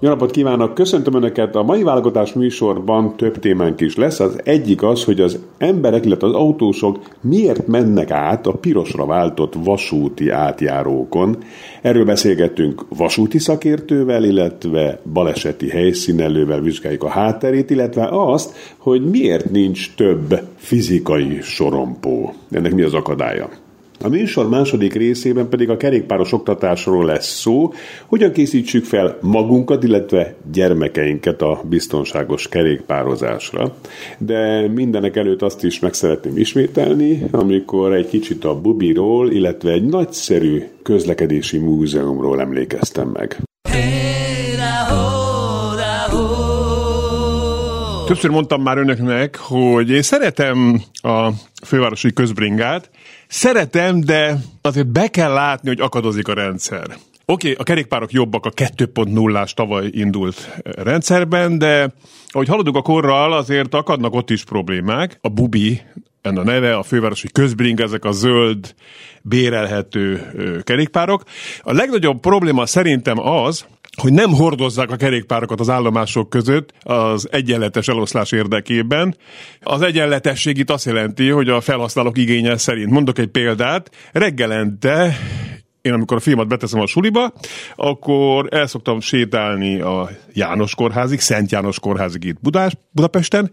Jó napot kívánok! Köszöntöm Önöket! A mai válogatás műsorban több témánk is lesz. Az egyik az, hogy az emberek, illetve az autósok miért mennek át a pirosra váltott vasúti átjárókon. Erről beszélgettünk vasúti szakértővel, illetve baleseti helyszínelővel vizsgáljuk a hátterét, illetve azt, hogy miért nincs több fizikai sorompó. Ennek mi az akadálya? A műsor második részében pedig a kerékpáros oktatásról lesz szó, hogyan készítsük fel magunkat, illetve gyermekeinket a biztonságos kerékpározásra. De mindenek előtt azt is meg szeretném ismételni, amikor egy kicsit a Bubiról, illetve egy nagyszerű közlekedési múzeumról emlékeztem meg. Többször mondtam már önöknek, hogy én szeretem a fővárosi közbringát, Szeretem, de azért be kell látni, hogy akadozik a rendszer. Oké, okay, a kerékpárok jobbak a 2.0-ás tavaly indult rendszerben, de ahogy haladunk a korral, azért akadnak ott is problémák. A Bubi, ennek a neve, a fővárosi közbring, ezek a zöld, bérelhető kerékpárok. A legnagyobb probléma szerintem az, hogy nem hordozzák a kerékpárokat az állomások között az egyenletes eloszlás érdekében. Az egyenletesség itt azt jelenti, hogy a felhasználók igénye szerint. Mondok egy példát, reggelente én amikor a filmet beteszem a suliba, akkor el szoktam sétálni a János kórházig, Szent János kórházig itt Budás, Budapesten,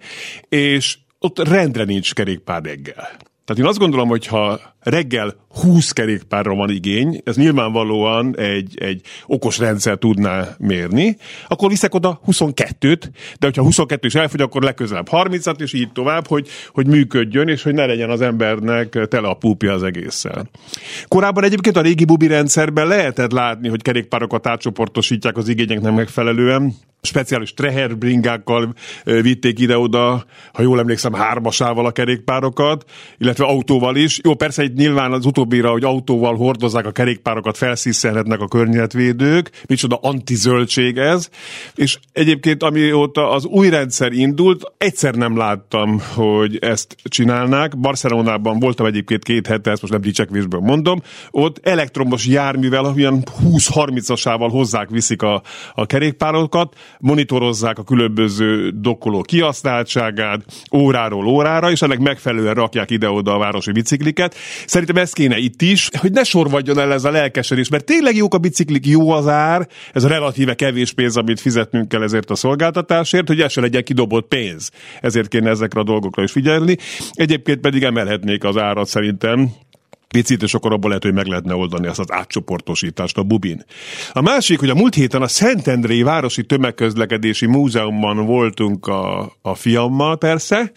és ott rendre nincs kerékpár reggel. Tehát én azt gondolom, hogy ha reggel 20 kerékpárra van igény, ez nyilvánvalóan egy, egy okos rendszer tudná mérni, akkor viszek oda 22-t, de hogyha 22 is elfogy, akkor legközelebb 30-at, és így tovább, hogy, hogy működjön, és hogy ne legyen az embernek tele a púpja az egésszel. Korábban egyébként a régi bubi rendszerben lehetett látni, hogy kerékpárokat átcsoportosítják az igényeknek megfelelően, speciális treherbringákkal vitték ide-oda, ha jól emlékszem, hármasával a kerékpárokat, illetve autóval is. Jó, persze egy nyilván az utóbbira, hogy autóval hordozzák a kerékpárokat, felszíszelhetnek a környezetvédők, micsoda antizöldség ez, és egyébként amióta az új rendszer indult, egyszer nem láttam, hogy ezt csinálnák. Barcelonában voltam egyébként két hete, ezt most nem dicsekvésből mondom, ott elektromos járművel, olyan 20-30-asával hozzák, viszik a, a kerékpárokat, monitorozzák a különböző dokkoló kihasználtságát óráról órára, és ennek megfelelően rakják ide-oda a városi bicikliket. Szerintem ez kéne itt is, hogy ne sorvadjon el ez a lelkesedés, mert tényleg jók a biciklik, jó az ár, ez a relatíve kevés pénz, amit fizetnünk kell ezért a szolgáltatásért, hogy ez se legyen kidobott pénz. Ezért kéne ezekre a dolgokra is figyelni. Egyébként pedig emelhetnék az árat szerintem, picit, és akkor abból lehet, hogy meg lehetne oldani ezt az átcsoportosítást a Bubin. A másik, hogy a múlt héten a Szentendrei Városi Tömegközlekedési Múzeumban voltunk a, a fiammal persze,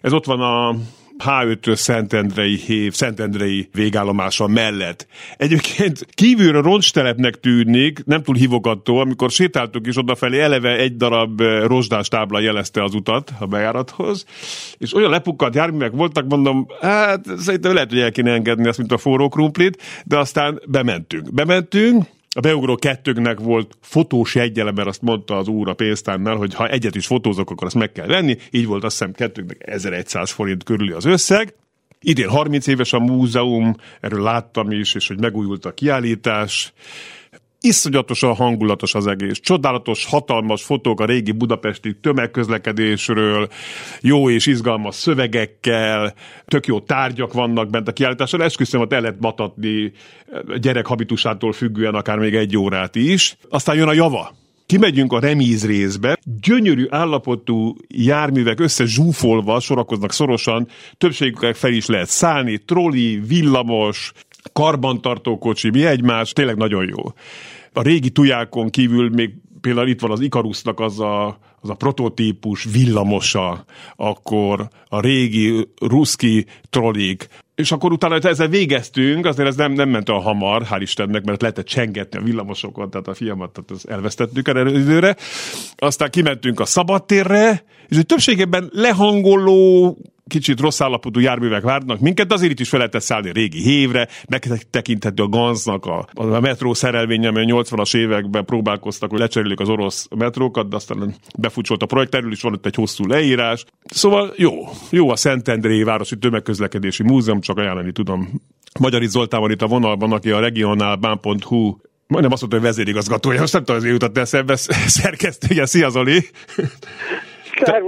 ez ott van a H5-ös Szentendrei hév, Szentendrei végállomása mellett. Egyébként kívülről roncstelepnek tűnik, nem túl hívogató, amikor sétáltuk is odafelé, eleve egy darab eh, rozsdás tábla jelezte az utat a bejárathoz, és olyan lepukkadt járművek voltak, mondom, hát szerintem lehet, hogy el kéne engedni azt, mint a forró krumplit, de aztán bementünk. Bementünk, a beugró kettőknek volt fotós jegyele, mert azt mondta az úr a pénztárnál, hogy ha egyet is fotózok, akkor azt meg kell venni. Így volt azt hiszem kettőknek 1100 forint körüli az összeg. Idén 30 éves a múzeum, erről láttam is, és hogy megújult a kiállítás. Iszonyatosan hangulatos az egész. Csodálatos, hatalmas fotók a régi budapesti tömegközlekedésről, jó és izgalmas szövegekkel, tök jó tárgyak vannak bent a kiállításon. Esküszöm, hogy el lehet matatni gyerek habitusától függően akár még egy órát is. Aztán jön a java kimegyünk a remíz részbe, gyönyörű állapotú járművek összezsúfolva sorakoznak szorosan, többségüknek fel is lehet szállni, troli, villamos, karbantartó kocsi, mi egymás, tényleg nagyon jó. A régi tujákon kívül még például itt van az Ikarusnak az a, az a prototípus villamosa, akkor a régi ruszki trollik, és akkor utána, hogy ezzel végeztünk, azért ez nem, nem ment olyan hamar, hál' Istennek, mert lehetett csengetni a villamosokon, tehát a fiamat tehát elvesztettük erre időre. Aztán kimentünk a szabadtérre, és egy többségében lehangoló, kicsit rossz állapotú járművek várnak minket, azért itt is fel lehetett szállni régi hévre, megtekinthető a Ganznak a, a metró szerelvény, amely a 80-as években próbálkoztak, hogy lecserélik az orosz metrókat, de aztán befutcsolt a projekt, erről is van itt egy hosszú leírás. Szóval jó, jó a Szentendrei Városi Tömegközlekedési Múzeum, csak ajánlani tudom. Magyari Zoltán van itt a vonalban, aki a regionálbán.hu majdnem azt mondta, hogy vezérigazgatója, most nem tudom, hogy jutott eszembe, szerkesztője. Szia Zoli! Te,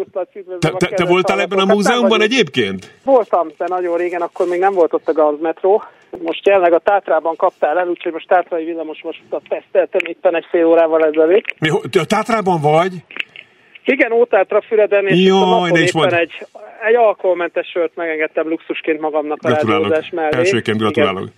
te, te, te voltál ebben a múzeumban egyébként? Voltam, de nagyon régen, akkor még nem volt ott a Ganz metró. Most jelenleg a Tátrában kaptál el, úgyhogy most Tátrai villamos most teszteltem éppen egy fél órával ezelőtt. Mi, te a Tátrában vagy? Igen, Ótátra Füreden, és Jó, a napon éppen majd- egy, egy alkoholmentes sört megengedtem luxusként magamnak a rádiózás mellé. Elsőként Igen. gratulálok.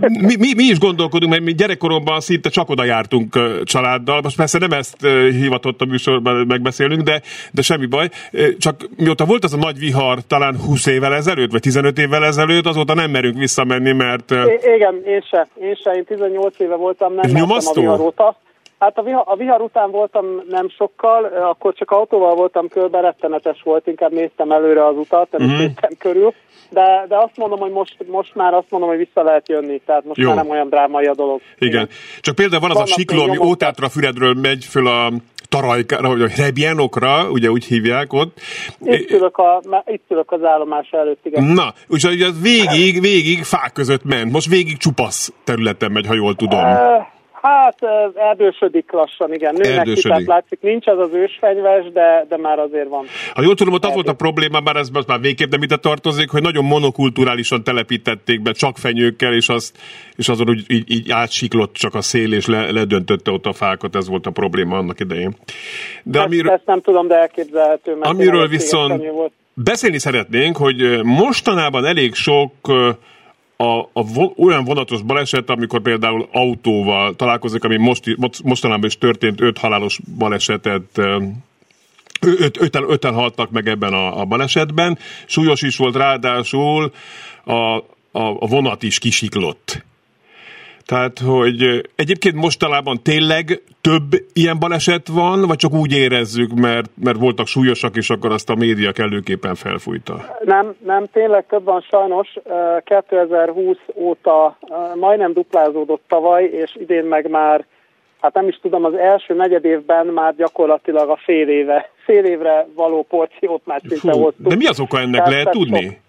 Mi, mi, mi is gondolkodunk, mert mi gyerekkoromban szinte csak oda jártunk családdal. Most persze nem ezt hivatott a műsorban megbeszélünk, de, de semmi baj. Ö, Csak mióta volt az a nagy vihar, talán 20 évvel ezelőtt, vagy 15 évvel ezelőtt, azóta nem merünk visszamenni, mert I- igen, én se, én se, én 18 éve voltam, nem Ez nyomasztó? a vihar óta. Hát a vihar, a vihar után voltam nem sokkal, akkor csak autóval voltam körbe, rettenetes volt, inkább néztem előre az utat, nem uh-huh. néztem körül. De, de azt mondom, hogy most, most már azt mondom, hogy vissza lehet jönni, tehát most Jó. már nem olyan drámai a dolog. igen. Csak például van az a Vannak sikló, még ami nyomok. Ótátra Füredről megy föl a Tarajkára, vagy a Rebjánokra, ugye úgy hívják ott. Itt ülök, a, itt ülök az állomás előtt, igen. Na, úgyhogy az végig, végig fák között ment. Most végig csupasz területen megy, ha jól tudom. Ö, Hát erdősödik lassan, igen. Nőnek ki, Erdősödik. tehát látszik, nincs az az ősfenyves, de, de már azért van. Ha jól tudom, ott az volt a probléma, már ez most már végképp nem ide tartozik, hogy nagyon monokulturálisan telepítették be, csak fenyőkkel, és, azt, és azon úgy így, így átsiklott csak a szél, és le, ledöntötte ott a fákat, ez volt a probléma annak idején. De Ezt, amiről, ezt nem tudom, de elképzelhető. Mert amiről viszont beszélni szeretnénk, hogy mostanában elég sok ö, a, a vo, olyan vonatos baleset, amikor például autóval találkozik, ami most, most, mostanában is történt, öt halálos balesetet öt, öten, öten haltak meg ebben a, a balesetben. Súlyos is volt, ráadásul a, a, a vonat is kisiklott. Tehát, hogy egyébként mostanában tényleg több ilyen baleset van, vagy csak úgy érezzük, mert, mert voltak súlyosak, és akkor azt a média kellőképpen felfújta? Nem, nem, tényleg több van sajnos. Ö, 2020 óta majdnem duplázódott tavaly, és idén meg már, hát nem is tudom, az első negyed évben már gyakorlatilag a fél éve, fél évre való porciót már szinte hoztuk. de mi az oka ennek, Tehát lehet tudni? sok.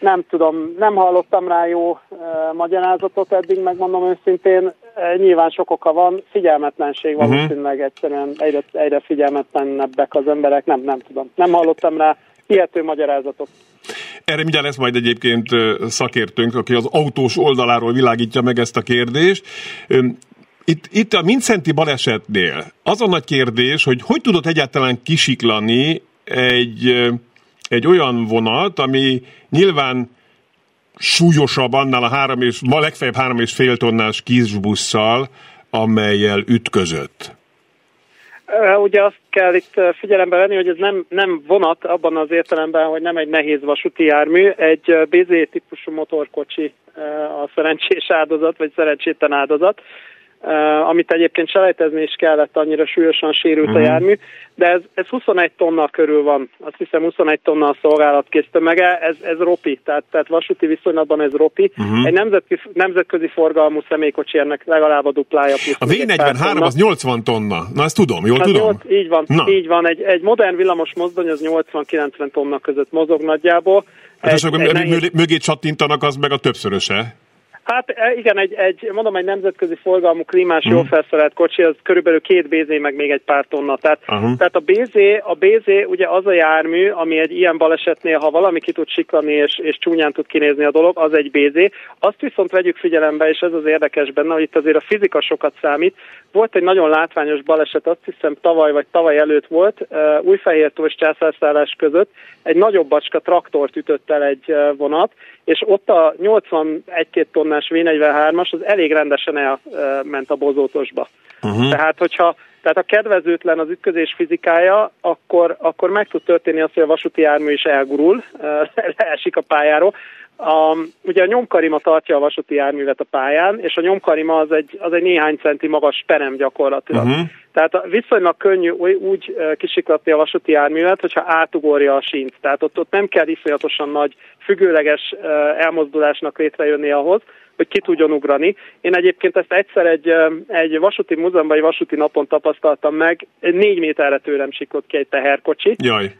Nem tudom, nem hallottam rá jó uh, magyarázatot eddig, megmondom őszintén. Uh, nyilván sok oka van, figyelmetlenség Mhm. valószínűleg egyszerűen egyre, egyre figyelmetlenebbek az emberek, nem, nem tudom. Nem hallottam rá hihető magyarázatot. Erre mindjárt lesz majd egyébként szakértőnk, aki az autós oldaláról világítja meg ezt a kérdést. Itt, itt a Mincenti balesetnél az a nagy kérdés, hogy hogy tudott egyáltalán kisiklani egy, egy olyan vonat, ami nyilván súlyosabb annál a három és, ma legfeljebb három és fél tonnás kisbusszal, amelyel ütközött. Ugye azt kell itt figyelembe venni, hogy ez nem, nem vonat abban az értelemben, hogy nem egy nehéz vasúti jármű, egy BZ típusú motorkocsi a szerencsés áldozat, vagy szerencsétlen áldozat, amit egyébként selejtezni is kellett, annyira súlyosan sérült a jármű, de ez, ez 21 tonna körül van, azt hiszem 21 tonna a szolgálatkész tömege, ez, ez ropi, tehát, tehát vasúti viszonylatban ez ropi. Mhm. Egy nemzetközi, nemzetközi forgalmú személykocsi ennek legalább a duplája. A még egy pár V43 tonna. az 80 tonna. Na ezt tudom, jól Hát tudom? nyolc- így van, Na. így van. Egy, egy modern villamos mozdony az 80-90 tonna között mozog nagyjából. Hát és akkor egy mögé- nehéz- mögé csattintanak, az meg a többszöröse. Hát e, igen, egy, egy, mondom, egy nemzetközi forgalmú klímás, Mhm. jól felszerelt kocsi, az körülbelül két BZ, meg még egy pár tonna. Tehát, Aha. tehát a BZ, a BZ ugye az a jármű, ami egy ilyen balesetnél, ha valami ki tud siklani és, és csúnyán tud kinézni a dolog, az egy BZ. Azt viszont vegyük figyelembe, és ez az érdekes benne, hogy itt azért a fizika sokat számít. Volt egy nagyon látványos baleset, azt hiszem tavaly vagy tavaly előtt volt, uh, Újfehértó és Császárszállás között, egy nagyobb bacska traktort ütött el egy uh, vonat, és ott a 81 tonnás V43-as az elég rendesen elment a bozótosba. Uh-huh. Tehát, hogyha tehát a kedvezőtlen az ütközés fizikája, akkor, akkor meg tud történni az, hogy a vasúti jármű is elgurul, leesik a pályáról. A, ugye a nyomkarima tartja a vasúti járművet a pályán, és a nyomkarima az egy, az egy néhány centi magas perem gyakorlatilag. Uh-huh. Tehát viszonylag könnyű úgy kisiklatni a vasúti járművet, hogyha átugorja a sínt. Tehát ott, ott nem kell iszonyatosan nagy függőleges elmozdulásnak létrejönni ahhoz, hogy ki tudjon ugrani. Én egyébként ezt egyszer egy, egy vasúti múzeumban, egy vasúti napon tapasztaltam meg, négy méterre tőlem siklott ki egy teherkocsi. Jaj.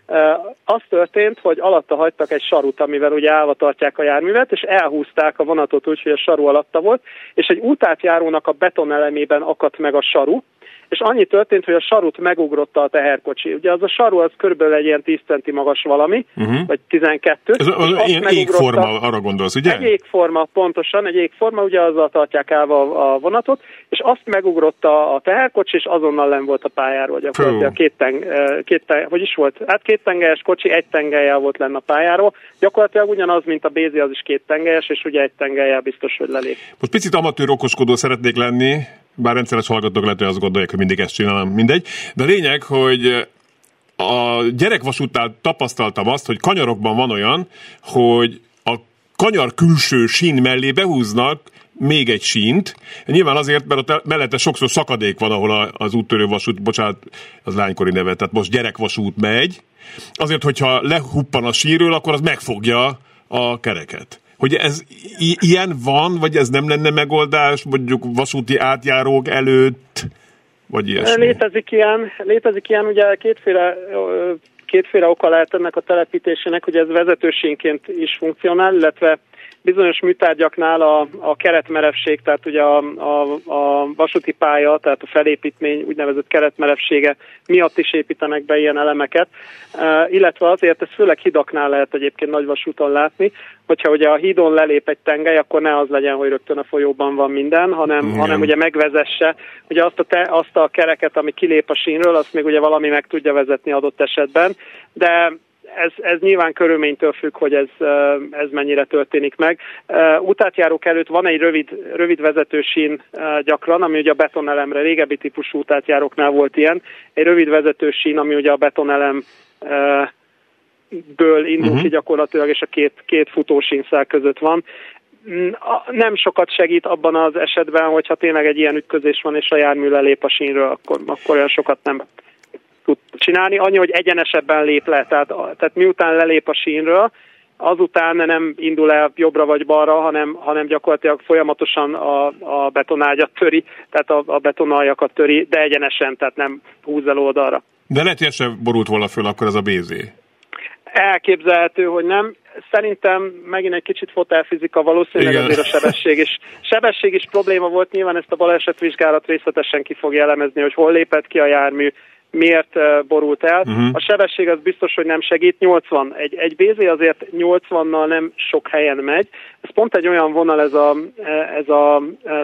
Az történt, hogy alatta hagytak egy sarut, amivel ugye állva tartják a járművet, és elhúzták a vonatot úgy, hogy a saru alatta volt, és egy útátjárónak a betonelemében akadt meg a saru, és annyi történt, hogy a sarut megugrotta a teherkocsi. Ugye az a saru az körülbelül egy ilyen 10 centi magas valami, uh-huh. vagy 12. Ez az ilyen égforma, arra gondolsz, ugye? Egy égforma, pontosan, egy égforma, ugye azzal tartják el a, a vonatot, és azt megugrotta a teherkocsi, és azonnal nem volt a pályáról gyakorlatilag. Két, teng, két teng, hogy is volt? Hát két tengelyes kocsi, egy tengelyel volt lenne a pályáról. Gyakorlatilag ugyanaz, mint a Bézi, az is két tengelyes, és ugye egy tengelyel biztos, hogy lelép. Most picit amatőr okoskodó szeretnék lenni, bár rendszeres hallgatók lehet, hogy azt gondolják, hogy mindig ezt csinálom, mindegy. De lényeg, hogy a gyerekvasútnál tapasztaltam azt, hogy kanyarokban van olyan, hogy a kanyar külső sín mellé behúznak még egy sínt. Nyilván azért, mert ott mellette sokszor szakadék van, ahol az úttörő vasút, bocsánat, az lánykori neve, tehát most gyerekvasút megy. Azért, hogyha lehuppan a sírről, akkor az megfogja a kereket. Hogy ez i- ilyen van, vagy ez nem lenne megoldás, mondjuk vasúti átjárók előtt, vagy ilyesmi? Létezik ilyen, létezik ilyen ugye kétféle kétféle oka lehet ennek a telepítésének, hogy ez vezetősínként is funkcionál, illetve bizonyos műtárgyaknál a, a keretmerevség, tehát ugye a, a, a vasúti pálya, tehát a felépítmény úgynevezett keretmerevsége miatt is építenek be ilyen elemeket, uh, illetve azért ez főleg hidaknál lehet egyébként nagy vasúton látni, hogyha ugye a hídon lelép egy tengely, akkor ne az legyen, hogy rögtön a folyóban van minden, hanem, Igen. hanem ugye megvezesse, ugye azt a, te, azt a kereket, ami kilép a sínről, azt még ugye valami meg tudja vezetni adott esetben, de ez, ez nyilván körülménytől függ, hogy ez, ez mennyire történik meg. Utátjárók előtt van egy rövid, rövid vezetősín gyakran, ami ugye a betonelemre, régebbi típusú utátjáróknál volt ilyen, egy rövid vezetősín, ami ugye a betonelem ből indul uh-huh. ki gyakorlatilag, és a két, két futósínszál között van. Mm, nem sokat segít abban az esetben, hogyha tényleg egy ilyen ütközés van, és a jármű lelép a sínről, akkor, akkor olyan sokat nem tud csinálni. Annyi, hogy egyenesebben lép le, tehát, tehát miután lelép a sínről, azután nem indul el jobbra vagy balra, hanem, hanem gyakorlatilag folyamatosan a, a betonágyat töri, tehát a, a betonaljakat töri, de egyenesen, tehát nem húz el oldalra. De lehet, hogy sem borult volna föl akkor ez a BZ. Elképzelhető, hogy nem. Szerintem megint egy kicsit fotelfizika, valószínűleg Igen. azért a sebesség is. Sebesség is probléma volt, nyilván ezt a balesetvizsgálat részletesen ki fogja elemezni, hogy hol lépett ki a jármű, miért borult el. Uh-huh. A sebesség az biztos, hogy nem segít. 80. Egy, egy BZ azért 80-nal nem sok helyen megy. Ez pont egy olyan vonal ez a, ez a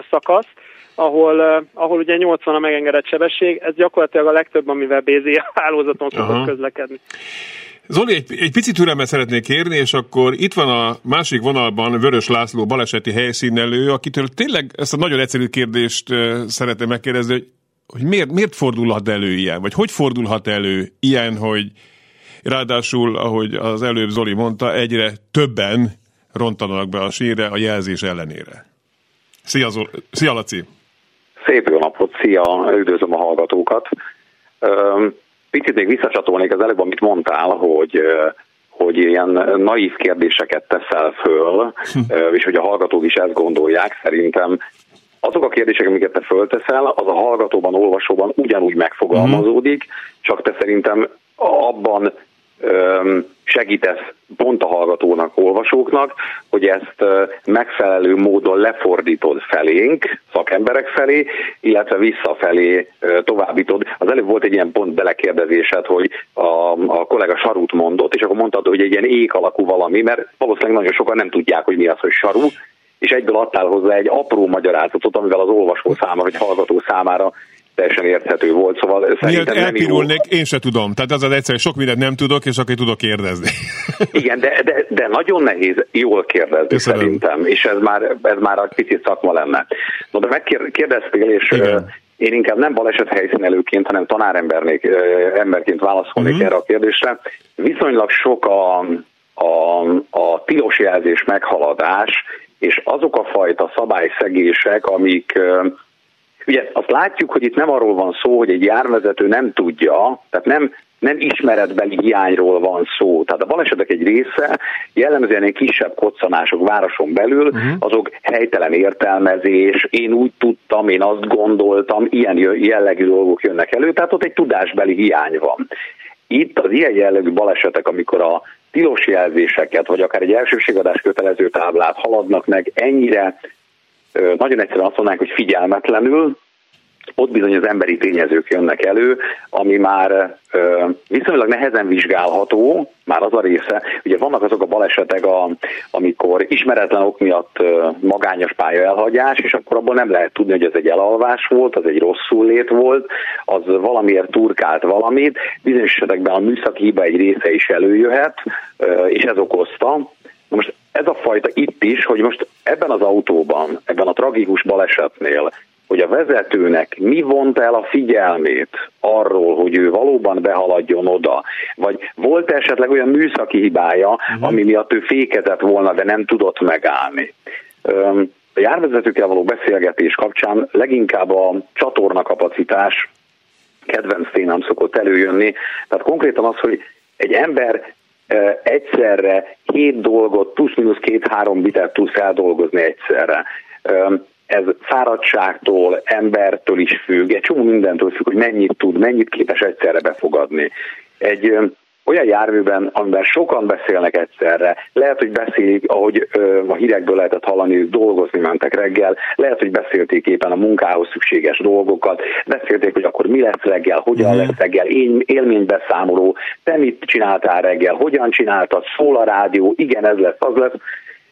szakasz, ahol, ahol ugye 80 a megengedett sebesség, ez gyakorlatilag a legtöbb, amivel BZ hálózaton szokott közlekedni. Zoli, egy, egy picit türelmet szeretnék kérni, és akkor itt van a másik vonalban Vörös László baleseti helyszínelő, akitől tényleg ezt a nagyon egyszerű kérdést szeretném megkérdezni, hogy hogy miért, miért fordulhat elő ilyen, vagy hogy fordulhat elő ilyen, hogy ráadásul, ahogy az előbb Zoli mondta, egyre többen rontanak be a sírre a jelzés ellenére. Szia, Zoli. Szia Laci! Szép jó napot, szia, üdvözlöm a hallgatókat. Picit még visszacsatolnék az előbb, amit mondtál, hogy hogy ilyen naív kérdéseket teszel föl, hm. és hogy a hallgatók is ezt gondolják, szerintem azok a kérdések, amiket te fölteszel, az a hallgatóban, olvasóban ugyanúgy megfogalmazódik, csak te szerintem abban segítesz pont a hallgatónak, olvasóknak, hogy ezt megfelelő módon lefordítod felénk, szakemberek felé, illetve visszafelé továbbítod. Az előbb volt egy ilyen pont belekérdezésed, hogy a, a kollega sarút mondott, és akkor mondtad, hogy egy ilyen ék alakú valami, mert valószínűleg nagyon sokan nem tudják, hogy mi az, hogy saru, és egyből adtál hozzá egy apró magyarázatot, amivel az olvasó számára, vagy hallgató számára teljesen érthető volt, szóval szerintem elpirulnék, én se tudom. Tehát az az egyszerű, sok mindent nem tudok, és akkor tudok kérdezni. Igen, de, de, de nagyon nehéz jól kérdezni Köszönöm. szerintem, és ez már, ez már egy picit szakma lenne. No, de megkérdeztél, és Igen. én inkább nem baleset helyszínelőként, hanem tanáremberként válaszolnék uh-huh. erre a kérdésre. Viszonylag sok a a, a tilos jelzés meghaladás, és azok a fajta szabályszegések, amik Ugye azt látjuk, hogy itt nem arról van szó, hogy egy járvezető nem tudja, tehát nem, nem ismeretbeli hiányról van szó. Tehát a balesetek egy része jellemzően egy kisebb koccanások városon belül, uh-huh. azok helytelen értelmezés, én úgy tudtam, én azt gondoltam, ilyen jellegű dolgok jönnek elő, tehát ott egy tudásbeli hiány van. Itt az ilyen jellegű balesetek, amikor a tilos jelzéseket, vagy akár egy elsőségadás kötelező táblát haladnak meg ennyire nagyon egyszerűen azt mondanánk, hogy figyelmetlenül, ott bizony az emberi tényezők jönnek elő, ami már viszonylag nehezen vizsgálható, már az a része. Ugye vannak azok a balesetek, a, amikor ismeretlen ok miatt magányos pálya elhagyás, és akkor abból nem lehet tudni, hogy ez egy elalvás volt, az egy rosszul lét volt, az valamiért turkált valamit. Bizonyos esetekben a műszaki hiba egy része is előjöhet, és ez okozta. Most ez a fajta itt is, hogy most ebben az autóban, ebben a tragikus balesetnél, hogy a vezetőnek mi vont el a figyelmét arról, hogy ő valóban behaladjon oda, vagy volt esetleg olyan műszaki hibája, uh-huh. ami miatt ő fékezett volna, de nem tudott megállni. A járvezetőkkel való beszélgetés kapcsán leginkább a csatorna kapacitás kedvenc témám szokott előjönni. Tehát konkrétan az, hogy egy ember egyszerre hét dolgot plusz-minusz két-három bitet tud feldolgozni egyszerre. Ez fáradtságtól, embertől is függ, egy csomó mindentől függ, hogy mennyit tud, mennyit képes egyszerre befogadni. Egy olyan járműben, amiben sokan beszélnek egyszerre, lehet, hogy beszélik, ahogy ö, a hírekből lehetett hallani, ők dolgozni mentek reggel, lehet, hogy beszélték éppen a munkához szükséges dolgokat, beszélték, hogy akkor mi lesz reggel, hogyan mm. lesz reggel, én élménybeszámoló, te mit csináltál reggel, hogyan csináltad, szól a rádió, igen, ez lesz, az lesz,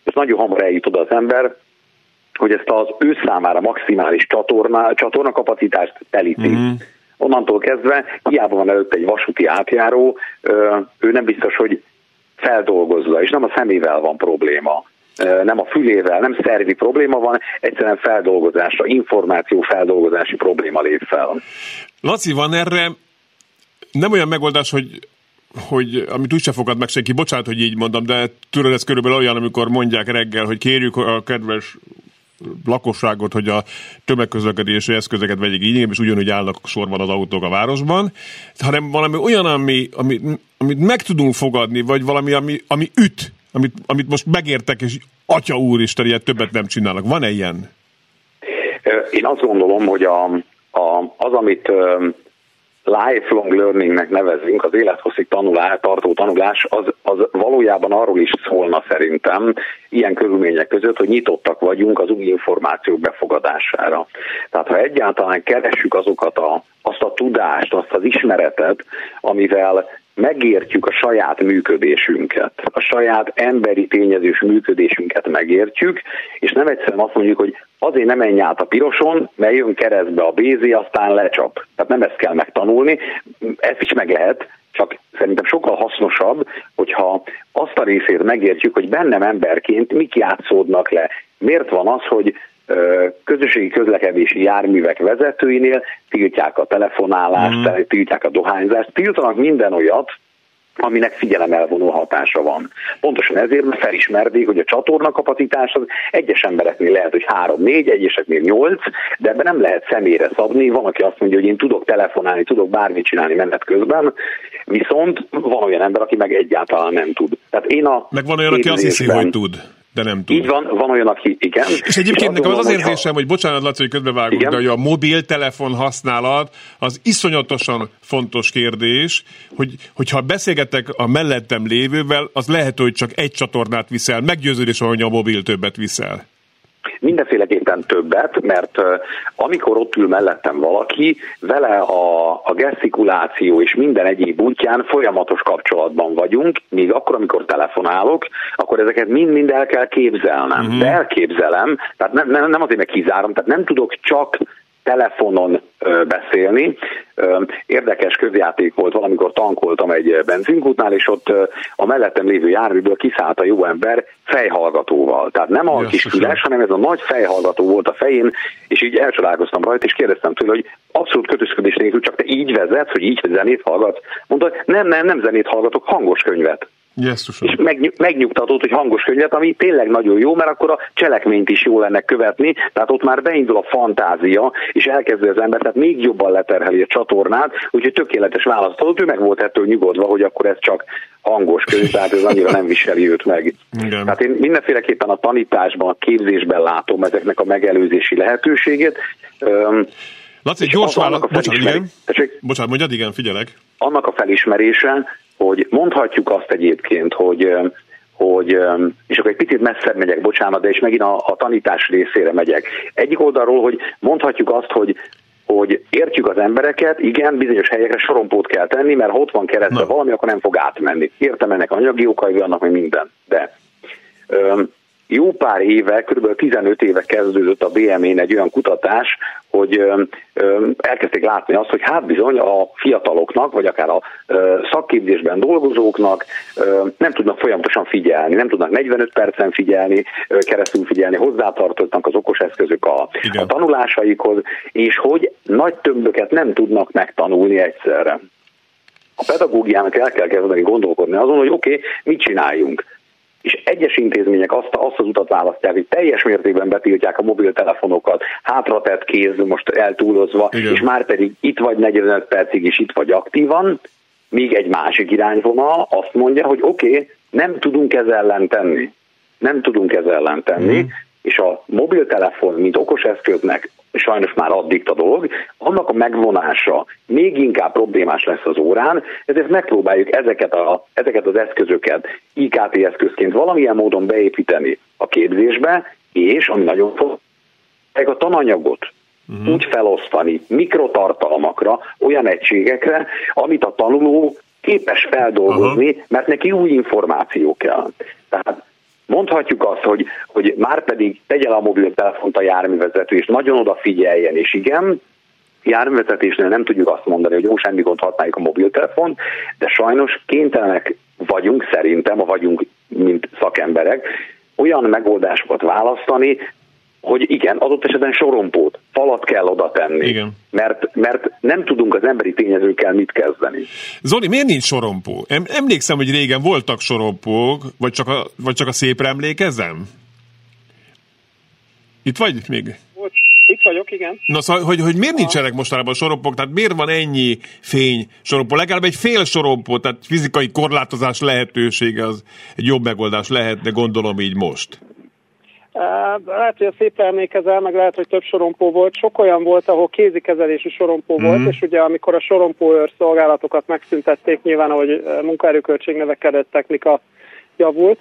és nagyon hamar eljut oda az ember, hogy ezt az ő számára maximális csatorna, csatornakapacitást telíti. Mm onnantól kezdve hiába van előtt egy vasúti átjáró, ő nem biztos, hogy feldolgozza, és nem a szemével van probléma, nem a fülével, nem szervi probléma van, egyszerűen feldolgozásra, információ feldolgozási probléma lép fel. Laci, van erre nem olyan megoldás, hogy hogy amit úgyse fogad meg senki, bocsánat, hogy így mondom, de tudod, ez körülbelül olyan, amikor mondják reggel, hogy kérjük a kedves lakosságot, hogy a tömegközlekedési eszközeket vegyék így, és ugyanúgy állnak sorban az autók a városban, hanem valami olyan, ami, ami, amit meg tudunk fogadni, vagy valami, ami, ami üt, amit, amit most megértek, és atya úristen, ilyet többet nem csinálnak. Van-e ilyen? Én azt gondolom, hogy a, a, az, amit lifelong learningnek nevezünk, az élethosszig tanulás, tartó tanulás, az, az valójában arról is szólna szerintem ilyen körülmények között, hogy nyitottak vagyunk az új információk befogadására. Tehát ha egyáltalán keressük azokat a, azt a tudást, azt az ismeretet, amivel megértjük a saját működésünket, a saját emberi tényezős működésünket megértjük, és nem egyszerűen azt mondjuk, hogy azért nem menj át a piroson, mert jön keresztbe a bézi, aztán lecsap. Tehát nem ezt kell megtanulni, ezt is meg lehet, csak szerintem sokkal hasznosabb, hogyha azt a részét megértjük, hogy bennem emberként mik játszódnak le. Miért van az, hogy közösségi közlekedési járművek vezetőinél tiltják a telefonálást, mm. tiltják a dohányzást, tiltanak minden olyat, aminek figyelemelvonó hatása van. Pontosan ezért, mert felismerték, hogy a csatorna kapacitás az egyes embereknél lehet, hogy 3-4, egyeseknél 8, de ebben nem lehet személyre szabni. Van, aki azt mondja, hogy én tudok telefonálni, tudok bármit csinálni menet közben, viszont van olyan ember, aki meg egyáltalán nem tud. Tehát én a meg van olyan, aki azt hiszi, hogy tud de nem tud. Így van, van olyan, aki igen. És egyébként nekem az az érzésem, hogy bocsánat, Laci, hogy közbevágunk, de hogy a mobiltelefon használat az iszonyatosan fontos kérdés, hogy, hogyha beszélgetek a mellettem lévővel, az lehet, hogy csak egy csatornát viszel, meggyőződés, hogy a mobil többet viszel. Mindenféleképpen többet, mert amikor ott ül mellettem valaki, vele a, a gesztikuláció és minden egyéb útján folyamatos kapcsolatban vagyunk, míg akkor, amikor telefonálok, akkor ezeket mind-mind el kell képzelnem. Uh-huh. De elképzelem, tehát nem, nem, nem azért, mert kizárom, tehát nem tudok csak telefonon beszélni. Érdekes közjáték volt, valamikor tankoltam egy benzinkútnál, és ott a mellettem lévő járműből kiszállt a jó ember fejhallgatóval. Tehát nem a kis füles, hanem ez a nagy fejhallgató volt a fején, és így elcsodálkoztam rajta, és kérdeztem tőle, hogy abszolút kötözködés nélkül csak te így vezetsz, hogy így zenét hallgatsz. Mondta, nem, nem, nem zenét hallgatok, hangos könyvet. Jesszusom. És megny- megnyugtatott, hogy hangos könyvet, ami tényleg nagyon jó, mert akkor a cselekményt is jó lenne követni, tehát ott már beindul a fantázia, és elkezdi az ember, tehát még jobban leterheli a csatornát, úgyhogy tökéletes választ adott, ő meg volt ettől nyugodva, hogy akkor ez csak hangos könyv, tehát ez annyira nem viseli őt meg. Igen. Tehát én mindenféleképpen a tanításban, a képzésben látom ezeknek a megelőzési lehetőségét. Laci, gyors válasz. Bocsánat, igen. Bocsánat, mondjad, igen, figyelek. annak a felismerése, hogy mondhatjuk azt egyébként, hogy hogy, és akkor egy picit messzebb megyek, bocsánat, de és megint a, a tanítás részére megyek. Egyik oldalról, hogy mondhatjuk azt, hogy hogy értjük az embereket, igen, bizonyos helyekre sorompót kell tenni, mert ha ott van keresztbe Na. valami, akkor nem fog átmenni. Értem ennek anyagi okai vannak, meg minden. De öm, jó pár éve, kb. 15 éve kezdődött a BME-n egy olyan kutatás, hogy elkezdték látni azt, hogy hát bizony a fiataloknak, vagy akár a szakképzésben dolgozóknak nem tudnak folyamatosan figyelni, nem tudnak 45 percen figyelni, keresztül figyelni, hozzátartoznak az okos eszközök a, Igen. a tanulásaikhoz, és hogy nagy tömböket nem tudnak megtanulni egyszerre a pedagógiának el kell kezdeni gondolkodni azon, hogy oké, okay, mit csináljunk. És egyes intézmények azt, azt az utat választják, hogy teljes mértékben betiltják a mobiltelefonokat, hátratett kéz, most eltúlozva, Igen. és már pedig itt vagy 45 percig, és itt vagy aktívan, míg egy másik irányvonal azt mondja, hogy oké, okay, nem tudunk ez ellen tenni. Nem tudunk ez ellen tenni, Mhm. és a mobiltelefon, mint okos eszköznek sajnos már addig a dolog, annak a megvonása még inkább problémás lesz az órán, ezért megpróbáljuk ezeket, a, ezeket az eszközöket IKT eszközként valamilyen módon beépíteni a képzésbe, és ami nagyon fontos, a tananyagot uh-huh. úgy felosztani mikrotartalmakra, olyan egységekre, amit a tanuló képes feldolgozni, uh-huh. mert neki új információ kell. Tehát mondhatjuk azt, hogy, hogy már pedig tegye le a mobiltelefont a járművezető, és nagyon odafigyeljen, és igen, járművezetésnél nem tudjuk azt mondani, hogy jó, semmi gond használjuk a mobiltelefont, de sajnos kénytelenek vagyunk, szerintem, vagyunk, mint szakemberek, olyan megoldásokat választani, hogy igen, adott esetben sorompót, falat kell oda tenni, Igen. Mert, mert nem tudunk az emberi tényezőkkel mit kezdeni. Zoli, miért nincs sorompó? Em- emlékszem, hogy régen voltak sorompók, vagy csak a, vagy csak a szépre emlékezem? Itt vagy még? Itt vagyok, igen. Na szóval, hogy, hogy miért nincsenek mostanában sorompók, tehát miért van ennyi fény sorompó? Legalább egy fél sorompó, tehát fizikai korlátozás lehetősége az egy jobb megoldás lehetne, gondolom így most. Lehet, hogy a szép emlékezel, meg lehet, hogy több sorompó volt. Sok olyan volt, ahol kézikezelésű sorompó Mhm. volt, és ugye amikor a sorompóőr szolgálatokat megszüntették, nyilván, ahogy munkaerőköltség növekedett, technika javult,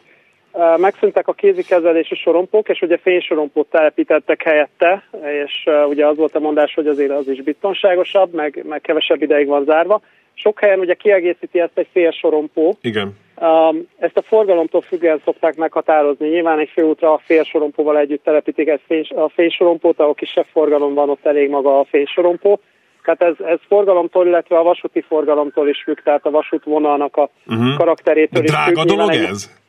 megszűntek a kézikezelésű sorompók, és ugye fénysorompót telepítettek helyette, és ugye az volt a mondás, hogy azért az is biztonságosabb, meg, meg kevesebb ideig van zárva. Sok helyen ugye kiegészíti ezt egy fél sorompó, Igen. Um, ezt a forgalomtól függően szokták meghatározni. Nyilván egy főútra a félsorompóval együtt telepítik ezt fény, a fénysorompót, ahol kisebb forgalom van, ott elég maga a fénysorompó. Tehát ez, ez forgalomtól, illetve a vasúti forgalomtól is függ, tehát a vasútvonalnak a Uh-huh. De karakterétől is drága függ. Dolog ez?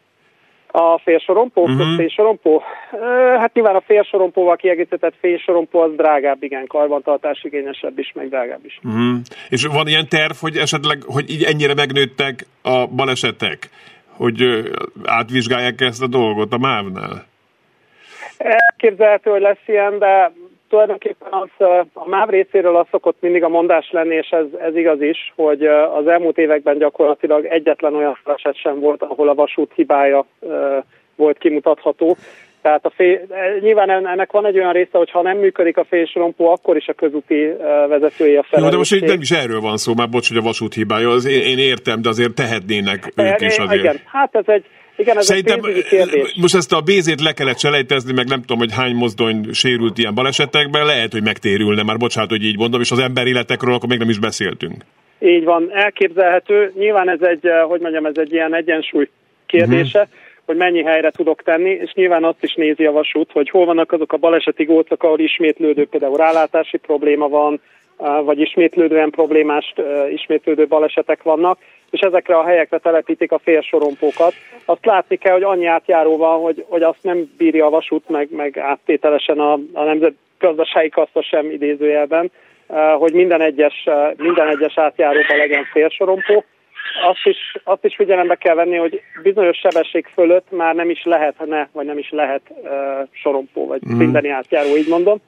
A félsorompó? Uh-huh. fénysorompó? Ö, Hát nyilván a félsorompóval kiegészített fénysorompó az drágább, igen, karbantartás igényesebb is, meg drágább is. Uh-huh. És van ilyen terv, hogy esetleg, hogy így ennyire megnőttek a balesetek, hogy átvizsgálják ezt a dolgot a MÁV-nál? Elképzelhető, hogy lesz ilyen, de tulajdonképpen az, a MÁV részéről az szokott mindig a mondás lenni, és ez, ez igaz is, hogy az elmúlt években gyakorlatilag egyetlen olyan eset sem volt, ahol a vasút hibája volt kimutatható. Tehát a fél, nyilván ennek van egy olyan része, hogy ha nem működik a félsorompó, akkor is a közúti vezetői a Jó, de most felelősség. itt nem is erről van szó, már bocs, hogy a vasút hibája, az én, én értem, de azért tehetnének ők is Eh, azért. Igen, hát ez egy, igen, ez Szerintem egy kérdés. most ezt a bézét le kellett selejtezni, meg nem tudom, hogy hány mozdony sérült ilyen balesetekben, lehet, hogy megtérülne, már bocsánat, hogy így mondom, és az emberéletekről akkor még nem is beszéltünk. Így van, elképzelhető. Nyilván ez egy, eh, hogy mondjam, ez egy ilyen egyensúly kérdése, uh-huh. hogy mennyi helyre tudok tenni, és nyilván azt is nézi a vasút, hogy hol vannak azok a baleseti gócok, ahol ismétlődő például rálátási probléma van, eh, vagy ismétlődően problémás, eh, ismétlődő balesetek vannak, és ezekre a helyekre telepítik a félsorompókat. Azt látni kell, hogy annyi átjáró van, hogy, hogy azt nem bírja a vasút, meg, meg áttételesen a, a nemzetgazdasági kassa sem idézőjelben, eh, hogy minden egyes, eh, minden egyes átjáróban legyen félsorompó. azt is, azt is figyelembe kell venni, hogy bizonyos sebesség fölött már nem is lehetne, vagy nem is lehet uh, sorompó, vagy mm. mindeni átjáró, így mondom.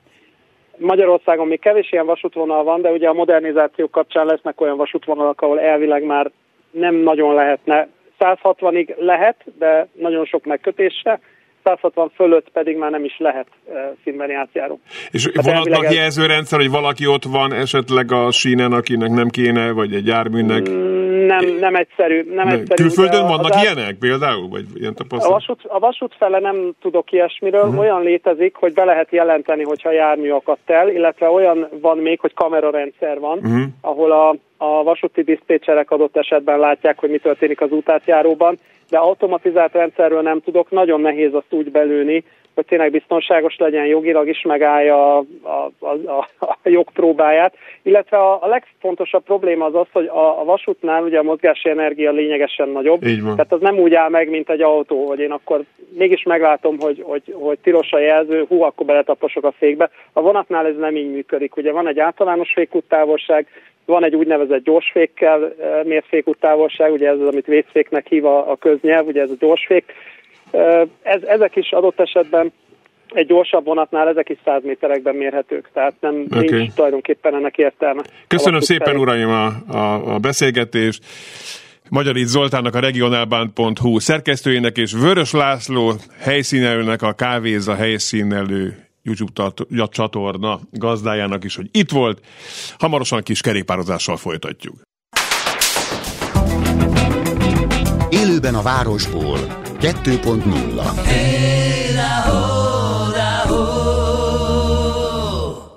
Magyarországon még kevés ilyen vasútvonal van, de ugye a modernizáció kapcsán lesznek olyan vasútvonalak, ahol elvileg már nem nagyon lehetne. 160-ig lehet, de nagyon sok megkötése, 160 fölött pedig már nem is lehet uh, színbeni átjáró. És hát vonatnak jelzőrendszer, hogy valaki ott van esetleg a sínen, akinek nem kéne, vagy egy járműnek? Mm, nem, nem egyszerű. Nem, nem. egyszerű Külföldön vannak az ilyenek például? Vagy ilyen a, vasút, a vasút fele nem tudok ilyesmiről. Uh-huh. Olyan létezik, hogy be lehet jelenteni, hogyha jármű akadt el, illetve olyan van még, hogy kamerarendszer van, uh-huh. ahol a, a vasúti diszpécserek adott esetben látják, hogy mi történik az útátjáróban de automatizált rendszerről nem tudok, nagyon nehéz azt úgy belőni, hogy tényleg biztonságos legyen, jogilag is megállja a, a, a, a jogpróbáját. Illetve a, a legfontosabb probléma az az, hogy a, a vasútnál ugye a mozgási energia lényegesen nagyobb. Így van. Tehát az nem úgy áll meg, mint egy autó, hogy én akkor mégis meglátom, hogy, hogy, hogy tilos a jelző, hú, akkor beletaposok a fékbe. A vonatnál ez nem így működik. Ugye van egy általános fékúttávolság, van egy úgynevezett gyorsfékkel eh, mért fékúttávolság, ugye ez az, amit vészféknek hív a, a köznyelv, ugye ez a gyorsfék. Eh, ez, ezek is adott esetben egy gyorsabb vonatnál ezek is 100 méterekben mérhetők, tehát nem okay. nincs tulajdonképpen ennek értelme. Köszönöm szépen, terén. uraim, a, a, a beszélgetést. Magyarít Zoltánnak a regionálbánt.hu szerkesztőjének és Vörös László helyszínelőnek a Kávéza helyszínelő YouTube csatorna gazdájának is, hogy itt volt. Hamarosan kis kerékpározással folytatjuk. Élőben a városból 2.0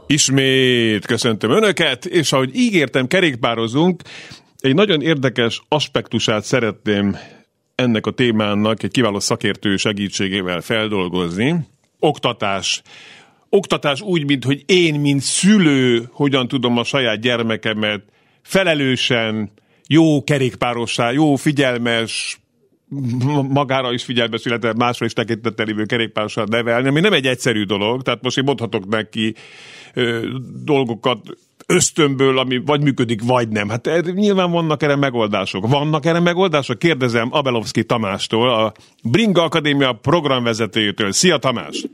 Ismét köszöntöm Önöket, és ahogy ígértem, kerékpározunk, egy nagyon érdekes aspektusát szeretném ennek a témának egy kiváló szakértő segítségével feldolgozni. Oktatás oktatás úgy, mint hogy én, mint szülő, hogyan tudom a saját gyermekemet felelősen, jó kerékpárossá, jó figyelmes, magára is figyelmes, illetve másra is tekintettel lévő kerékpárossá nevelni, ami nem egy egyszerű dolog, tehát most én mondhatok neki ö, dolgokat ösztönből, ami vagy működik, vagy nem. Hát er, nyilván vannak erre megoldások. Vannak erre megoldások? Kérdezem Abelovski Tamástól, a Bringa Akadémia programvezetőjétől. Szia Tamás!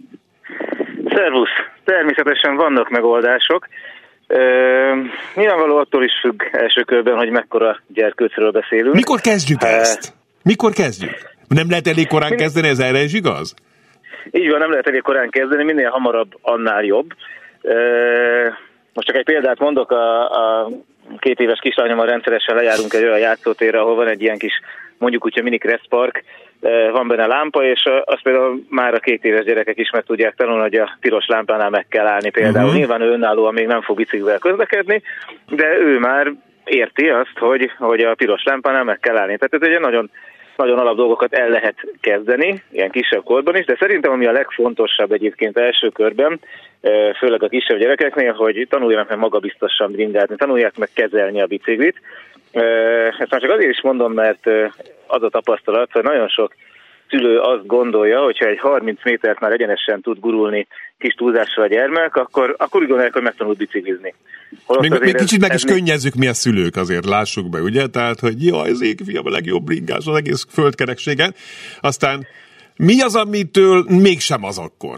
Szervusz! Természetesen vannak megoldások. Uh, nyilvánvaló attól is függ első körben, hogy mekkora gyerkőcről beszélünk. Mikor kezdjük uh, ezt? Mikor kezdjük? Nem lehet elég korán Min... kezdeni, ez erre is igaz? Így van, nem lehet elég korán kezdeni, minél hamarabb, annál jobb. Uh, most csak egy példát mondok, a, a két éves kislányommal rendszeresen lejárunk egy olyan játszótérre, ahol van egy ilyen kis, mondjuk úgy, a mini park, van benne lámpa, és azt például már a két éves gyerekek is meg tudják tanulni, hogy a piros lámpánál meg kell állni például. Uh-huh. Nyilván ő önállóan még nem fog biciklivel közlekedni, de ő már érti azt, hogy, hogy a piros lámpánál meg kell állni. Tehát ez egy nagyon nagyon alap dolgokat el lehet kezdeni, ilyen kisebb korban is, de szerintem ami a legfontosabb egyébként első körben, főleg a kisebb gyerekeknél, hogy tanuljanak meg magabiztosan bringázni, tanulják meg kezelni a biciklit. Ezt már csak azért is mondom, mert az a tapasztalat, hogy nagyon sok szülő azt gondolja, hogyha egy 30 métert már egyenesen tud gurulni kis túlzással a gyermek, akkor, akkor úgy gondolják, hogy megtanult biciklizni. még, még kicsit meg is könnyezzük mi a szülők azért, lássuk be, ugye? Tehát, hogy jaj, az ég fiam a legjobb bringás az egész földkerekségen. Aztán mi az, amitől mégsem az akkor?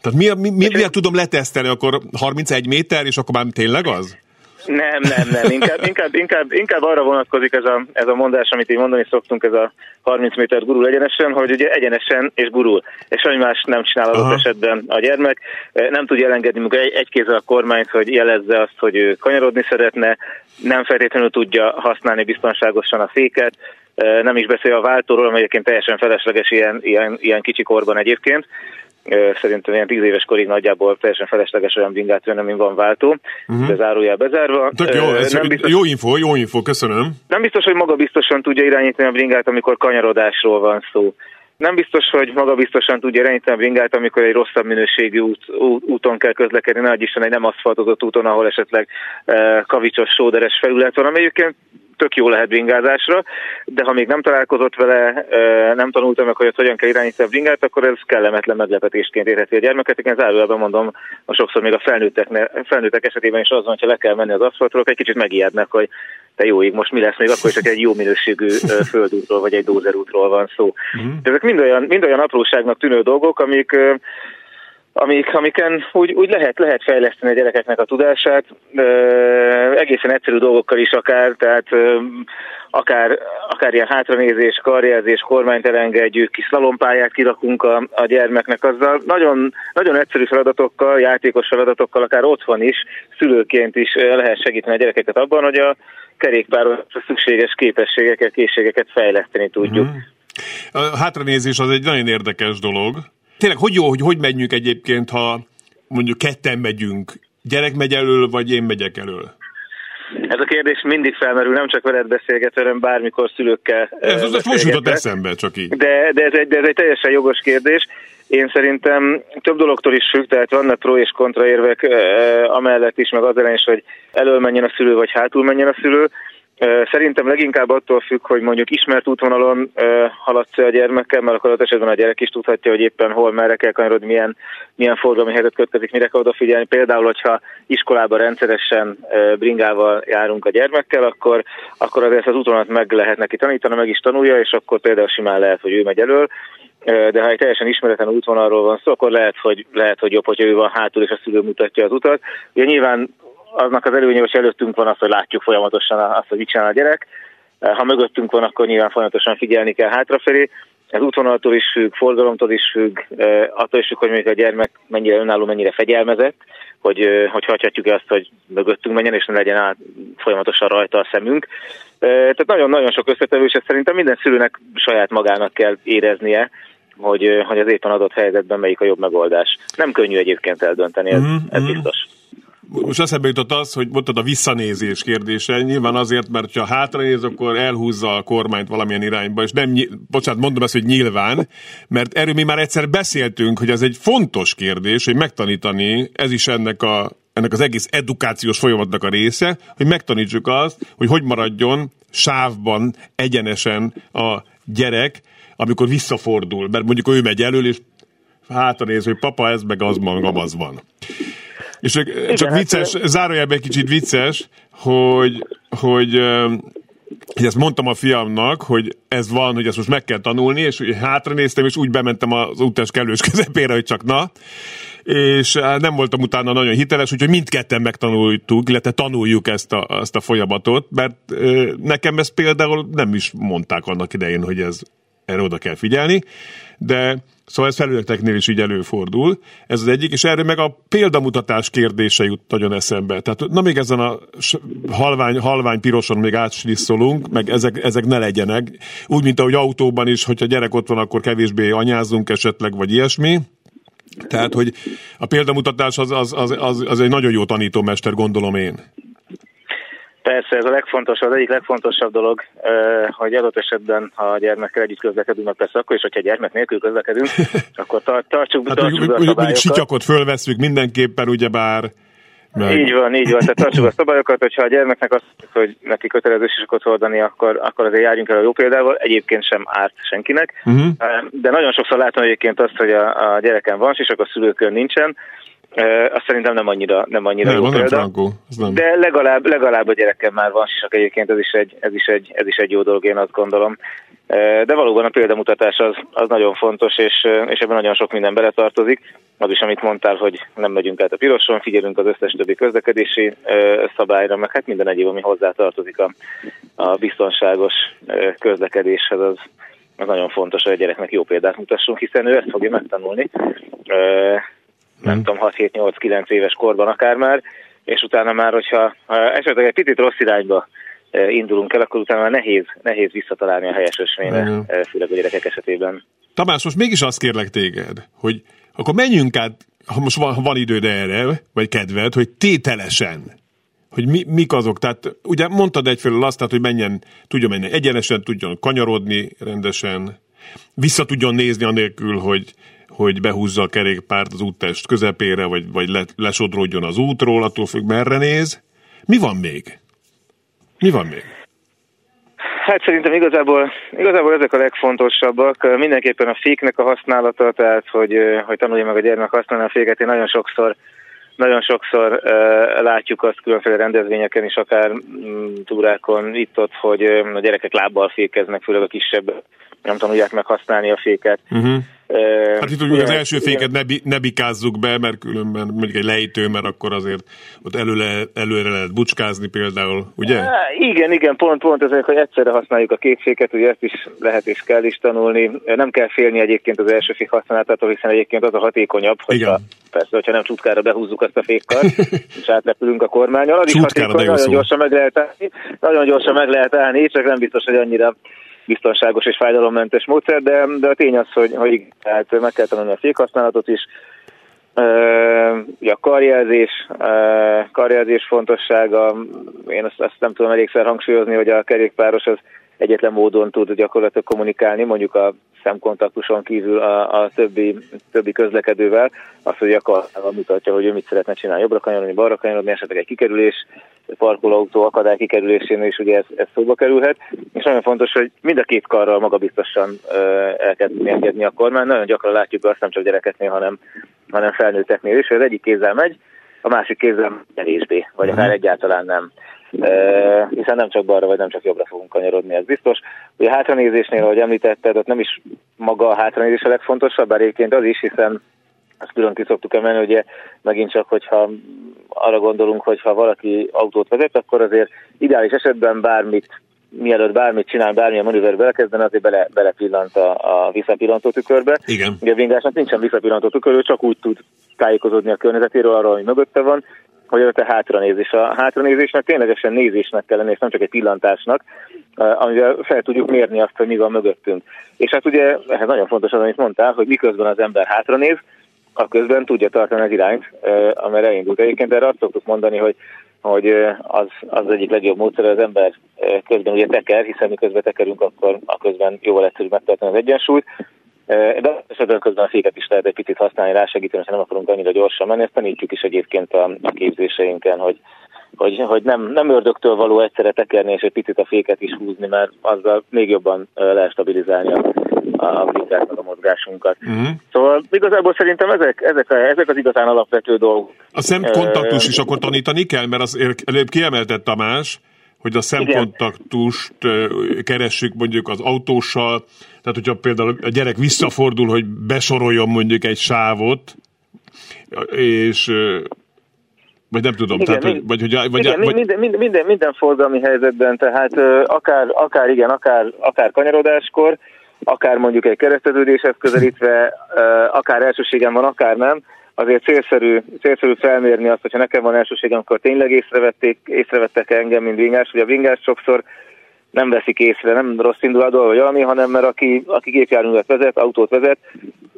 Tehát mi, mi, mi, miért tudom letesztelni, akkor 31 méter, és akkor már tényleg az? Nem, nem, nem. Inkább, inkább, inkább, inkább arra vonatkozik ez a, ez a mondás, amit így mondani szoktunk, ez a 30 méter gurul egyenesen, hogy ugye egyenesen és gurul. És semmi más nem csinál adott esetben a gyermek. Nem tudja elengedni egy, egy kézzel a kormányt, hogy jelezze azt, hogy ő kanyarodni szeretne, nem feltétlenül tudja használni biztonságosan a féket, nem is beszél a váltóról, amely egyébként teljesen felesleges ilyen, ilyen, ilyen kicsi korban egyébként szerintem ilyen tíz éves korig nagyjából teljesen felesleges olyan bringát venni, mint van váltó, uh-huh. de zárójel bezárva. Tök jó, ez nem biztos, jó info, jó info, köszönöm. Nem biztos, hogy maga biztosan tudja irányítani a bringát, amikor kanyarodásról van szó. Nem biztos, hogy maga biztosan tudja irányítani a bringát, amikor egy rosszabb minőségű út, út, úton kell közlekedni, ne Isten egy nem aszfaltozott úton, ahol esetleg e, kavicsos, sóderes felület van, ami egyébként tök jó lehet bringázásra, de ha még nem találkozott vele, nem tanultam meg, hogy hogyan kell irányítani a bringát, akkor ez kellemetlen meglepetésként érheti a gyermeket. Én zárójelben mondom, a sokszor még a felnőttek, felnőttek esetében is az van, hogyha le kell menni az aszfaltról, egy kicsit megijednek, hogy te jó ég, most mi lesz még akkor is, hogy egy jó minőségű földútról vagy egy dózerútról van szó. Mm. ezek mind olyan, mind olyan apróságnak tűnő dolgok, amik amik, amiken úgy, úgy lehet, lehet fejleszteni a gyerekeknek a tudását, ö, egészen egyszerű dolgokkal is akár, tehát ö, akár, akár ilyen hátranézés, karjelzés, kormányt elengedjük, kis szalompályát kirakunk a, a gyermeknek, azzal nagyon, nagyon egyszerű feladatokkal, játékos feladatokkal, akár otthon is, szülőként is lehet segíteni a gyerekeket abban, hogy a kerékpáros szükséges képességeket, készségeket fejleszteni tudjuk. Mm. A hátranézés az egy nagyon érdekes dolog, tényleg hogy jó, hogy hogy menjünk egyébként, ha mondjuk ketten megyünk, gyerek megy elől, vagy én megyek elől? Ez a kérdés mindig felmerül, nem csak veled beszélgetve, hanem bármikor szülőkkel Ez az most jutott eszembe, csak így. De, de, ez egy, de ez egy teljesen jogos kérdés. Én szerintem több dologtól is függ, tehát vannak pro és kontra érvek amellett is, meg az ellen is, hogy elől menjen a szülő, vagy hátul menjen a szülő. Szerintem leginkább attól függ, hogy mondjuk ismert útvonalon haladsz a gyermekkel, mert akkor az esetben a gyerek is tudhatja, hogy éppen hol, merre kell kanyarodni, milyen, milyen forgalmi helyzet következik, mire kell odafigyelni. Például, hogyha iskolában rendszeresen bringával járunk a gyermekkel, akkor, akkor azért az útvonalat meg lehet neki tanítani, meg is tanulja, és akkor például simán lehet, hogy ő megy elől de ha egy teljesen ismeretlen útvonalról van szó, akkor lehet, hogy, lehet, hogy jobb, hogyha ő van hátul, és a szülő mutatja az utat. Ugye nyilván aznak az előnye, hogy előttünk van az, hogy látjuk folyamatosan azt, hogy mit csinál a gyerek. Ha mögöttünk van, akkor nyilván folyamatosan figyelni kell hátrafelé. Ez útvonaltól is függ, forgalomtól is függ, attól is függ, hogy mondjuk a gyermek mennyire önálló, mennyire fegyelmezett, hogy, hogy hagyhatjuk azt, hogy mögöttünk menjen, és ne legyen át folyamatosan rajta a szemünk. Tehát nagyon-nagyon sok összetevő, és szerintem minden szülőnek saját magának kell éreznie, hogy, hogy az éppen adott helyzetben melyik a jobb megoldás. Nem könnyű egyébként eldönteni, ez, mm-hmm. ez mhm. biztos most eszembe jutott az, hogy mondtad a visszanézés kérdése. Nyilván azért, mert ha hátranéz, akkor elhúzza a kormányt valamilyen irányba, és nem, bocsánat, mondom ezt, hogy nyilván, mert erről mi már egyszer beszéltünk, hogy ez egy fontos kérdés, hogy megtanítani, ez is ennek a ennek az egész edukációs folyamatnak a része, hogy megtanítsuk azt, hogy hogy maradjon sávban egyenesen a gyerek, amikor visszafordul, mert mondjuk ő megy elől, és hátra néz, hogy papa, ez meg az van, az van. És csak, Igen, csak hát, vicces, hát, zárójelben egy kicsit vicces, hogy, hogy hogy ezt mondtam a fiamnak, hogy ez van, hogy ezt most meg kell tanulni, és hogy hátra néztem, és úgy bementem az utas kellős közepére, hogy csak na, és nem voltam utána nagyon hiteles, úgyhogy mindketten megtanultuk, illetve tanuljuk ezt a, ezt a folyamatot, mert nekem ezt például nem is mondták annak idején, hogy ez erre oda kell figyelni, de Szóval ez felületeknél is így előfordul. Ez az egyik, és erre meg a példamutatás kérdése jut nagyon eszembe. Tehát na még ezen a halvány, halvány piroson még átslisszolunk, meg ezek, ezek ne legyenek. Úgy, mint ahogy autóban is, hogyha gyerek ott van, akkor kevésbé anyázunk esetleg, vagy ilyesmi. Tehát, hogy a példamutatás az, az, az, az, az egy nagyon jó tanítómester, gondolom én. Persze, ez a legfontosabb, az egyik legfontosabb dolog, hogy adott esetben, ha a gyermekkel együtt közlekedünk, meg persze akkor is, hogyha gyermek nélkül közlekedünk, akkor tartsuk, hát, tartsuk be a szabályokat. Sityakot fölveszünk mindenképpen, ugyebár meg... Így van, így van. Tehát tartsuk a szabályokat, hogyha a gyermeknek azt, hogy neki kötelező sisakot hordani, akkor, akkor azért járjunk el a jó példával. Egyébként sem árt senkinek. Uh-huh. De nagyon sokszor látom egyébként azt, hogy a, a gyereken van sisak, a szülőkön nincsen, azt szerintem nem annyira, nem annyira nem, jó példa. Frankó, nem. De legalább, legalább a gyerekem már van sisak egyébként, ez is, egy, ez, is egy, ez is egy jó dolog, én azt gondolom. De valóban a példamutatás az, az nagyon fontos, és, és ebben nagyon sok minden beletartozik. Az is, amit mondtál, hogy nem megyünk át a piroson, figyelünk az összes többi közlekedési szabályra, meg hát minden egyéb, ami hozzá tartozik a, a biztonságos közlekedéshez, az, az nagyon fontos, hogy a gyereknek jó példát mutassunk, hiszen ő ezt fogja megtanulni nem tudom, 6-7-8-9 éves korban akár már, és utána már, hogyha esetleg egy picit rossz irányba e, indulunk el, akkor utána már nehéz, nehéz visszatalálni a helyes ösvényre, hmm. főleg a gyerekek esetében. Tamás, most mégis azt kérlek téged, hogy akkor menjünk át, ha most van, ha van időd erre, vagy kedved, hogy tételesen, hogy mi, mik azok. Tehát ugye mondtad egyfelől azt, tehát, hogy menjen, tudjon menni egyenesen, tudjon kanyarodni rendesen, vissza tudjon nézni anélkül, hogy hogy behúzza a kerékpárt az úttest közepére, vagy, vagy le, lesodródjon az útról, attól függ, merre néz. Mi van még? Mi van még? Hát szerintem igazából, igazából ezek a legfontosabbak. Mindenképpen a féknek a használata, tehát hogy, hogy tanulja meg a gyermek használni a féket. Én nagyon sokszor nagyon sokszor uh, látjuk azt különféle rendezvényeken is, akár um, túrákon itt-ott, hogy um, a gyerekek lábbal fékeznek, főleg a kisebb nem tanulják meg használni a féket. Uh-huh. Hát itt ugye az első féket ne, ne bikázzuk be, mert különben mondjuk egy lejtő, mert akkor azért ott előle, előre lehet bucskázni például, ugye? Há, igen, igen, pont, pont ezek, hogy egyszerre használjuk a két féket, ugye ezt is lehet és kell is tanulni. Nem kell félni egyébként az első fék használatától, hiszen egyébként az a hatékonyabb, hogyha, igen. persze, hogyha nem csutkára behúzzuk azt a fékkal, és átrepülünk a kormányon, az is hatékony, nagyon gyorsan meg lehet állni, nagyon gyorsan meg lehet állni, csak nem biztos, hogy annyira biztonságos és fájdalommentes módszer, de, de a tény az, hogy, hogy hát meg kell tanulni a fékhasználatot is, Ugye a karjelzés, karjelzés fontossága, én azt, azt nem tudom elégszer hangsúlyozni, hogy a kerékpáros az egyetlen módon tud gyakorlatilag kommunikálni, mondjuk a szemkontaktuson kívül a, a többi, többi közlekedővel, az, hogy gyakorlatilag mutatja, hogy ő mit szeretne csinálni, jobbra kanyarodni, balra kanyarodni, esetleg egy kikerülés, parkolóautó akadály kikerülésénél is ugye ez, ez szóba kerülhet, és nagyon fontos, hogy mind a két karral magabiztosan el kell engedni a kormány. Nagyon gyakran látjuk azt nem csak gyerekeknél, hanem, hanem felnőtteknél is, hogy az egyik kézzel megy, a másik kézzel kevésbé, vagy akár uh-huh. egyáltalán nem. Hiszen nem csak balra, vagy nem csak jobbra fogunk kanyarodni, ez biztos. Ugye a hátranézésnél, ahogy említetted, ott nem is maga a hátranézés a legfontosabb, bár egyébként az is, hiszen azt külön ki szoktuk emelni, ugye megint csak, hogyha arra gondolunk, hogy ha valaki autót vezet, akkor azért ideális esetben bármit mielőtt bármit csinál, bármilyen manőverbe belekezdene, azért bele, belepillant a, a visszapillantó tükörbe. Igen. Ugye a vingásnak nincsen visszapillantó tükör, ő csak úgy tud tájékozódni a környezetéről, arról, ami mögötte van, hogy a hátranézés. A hátranézésnek ténylegesen nézésnek kell lenni, és nem csak egy pillantásnak, amivel fel tudjuk mérni azt, hogy mi van mögöttünk. És hát ugye ez nagyon fontos az, amit mondtál, hogy miközben az ember hátranéz, a közben tudja tartani az irányt, amire elindult. Egyébként erre azt szoktuk mondani, hogy hogy az, az egyik legjobb módszer, az ember közben ugye teker, hiszen miközben tekerünk, akkor a közben jóval egyszerűbb megtartani az egyensúlyt, de esetben közben a féket is lehet egy picit használni, rásegíteni, ha nem akarunk annyira gyorsan menni, ezt tanítjuk is egyébként a, a képzéseinken, hogy, hogy, hogy nem, nem ördögtől való egyszerre tekerni és egy picit a féket is húzni, mert azzal még jobban lehet stabilizálni a, a bringát, a mozgásunkat. Uh-huh. Szóval igazából szerintem ezek, ezek, a, ezek az igazán alapvető dolgok. A szemkontaktus is akkor tanítani kell, mert az előbb kiemeltett Tamás, hogy a szemkontaktust keressük mondjuk az autóssal, tehát hogyha például a gyerek visszafordul, hogy besoroljon mondjuk egy sávot, és vagy nem tudom, igen, tehát, vagy, hogy, vagy, igen, vagy, minden, minden, minden, minden forgalmi helyzetben, tehát akár, akár igen, akár, akár kanyarodáskor, akár mondjuk egy kereszteződéshez közelítve, akár elsőségem van, akár nem, azért célszerű, célszerű felmérni azt, hogyha nekem van elsőségem, akkor tényleg észrevették, észrevettek engem, mint vingás, hogy a vingás sokszor nem veszik észre, nem rossz indulatból vagy valami, hanem mert aki, aki gépjárművet vezet, autót vezet,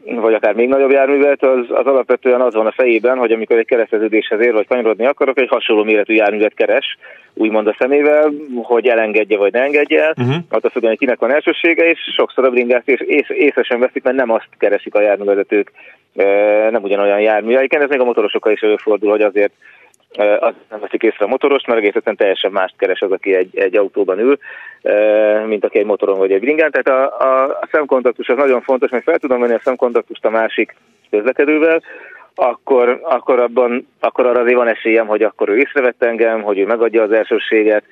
vagy akár még nagyobb járművet, az, az alapvetően az van a fejében, hogy amikor egy kereszteződéshez ér, vagy kanyarodni akarok, egy hasonló méretű járművet keres, úgymond a szemével, hogy elengedje vagy ne engedje el, uh-huh. attól függően, hogy kinek van elsősége, és sokszor a bringát és ész, észesen veszik, mert nem azt keresik a járművezetők, nem ugyanolyan jármű. ez még a motorosokkal is előfordul, hogy azért azt nem veszik észre a motoros, mert egész teljesen mást keres az, aki egy, egy autóban ül, mint aki egy motoron vagy egy bringán. Tehát a, a, a szemkontaktus az nagyon fontos, mert fel tudom venni a szemkontaktust a másik közlekedővel, akkor, akkor, abban, akkor arra azért van esélyem, hogy akkor ő észrevett engem, hogy ő megadja az elsőséget,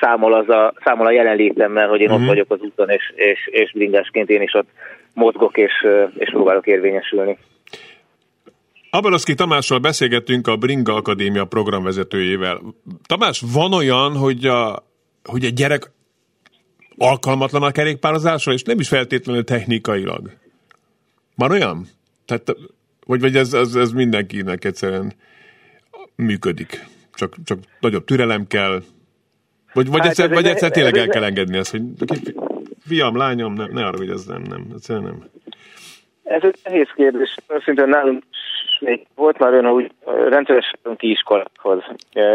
számol, az a, számol a jelenlétemmel, hogy én uh-huh. ott mhm. vagyok az úton, és, és, és bringásként én is ott mozgok, és, és próbálok érvényesülni. Abaroszki Tamással beszélgettünk a Bringa Akadémia programvezetőjével. Tamás, van olyan, hogy, a, hogy egy gyerek alkalmatlan a kerékpározásra, és nem is feltétlenül technikailag? Van olyan? Tehát, vagy, vagy ez, ez, ez mindenkinek egyszerűen működik? Csak, csak nagyobb türelem kell? Vagy, vagy, hát egyszer, vagy egyszer tényleg el kell engedni ezt, hogy fiam, lányom, ne, ne arra, hogy ez nem, nem, egyszerűen nem. Ez egy nehéz kérdés. Szintén nálunk még volt már olyan, hogy rendszeresen ki iskolákhoz,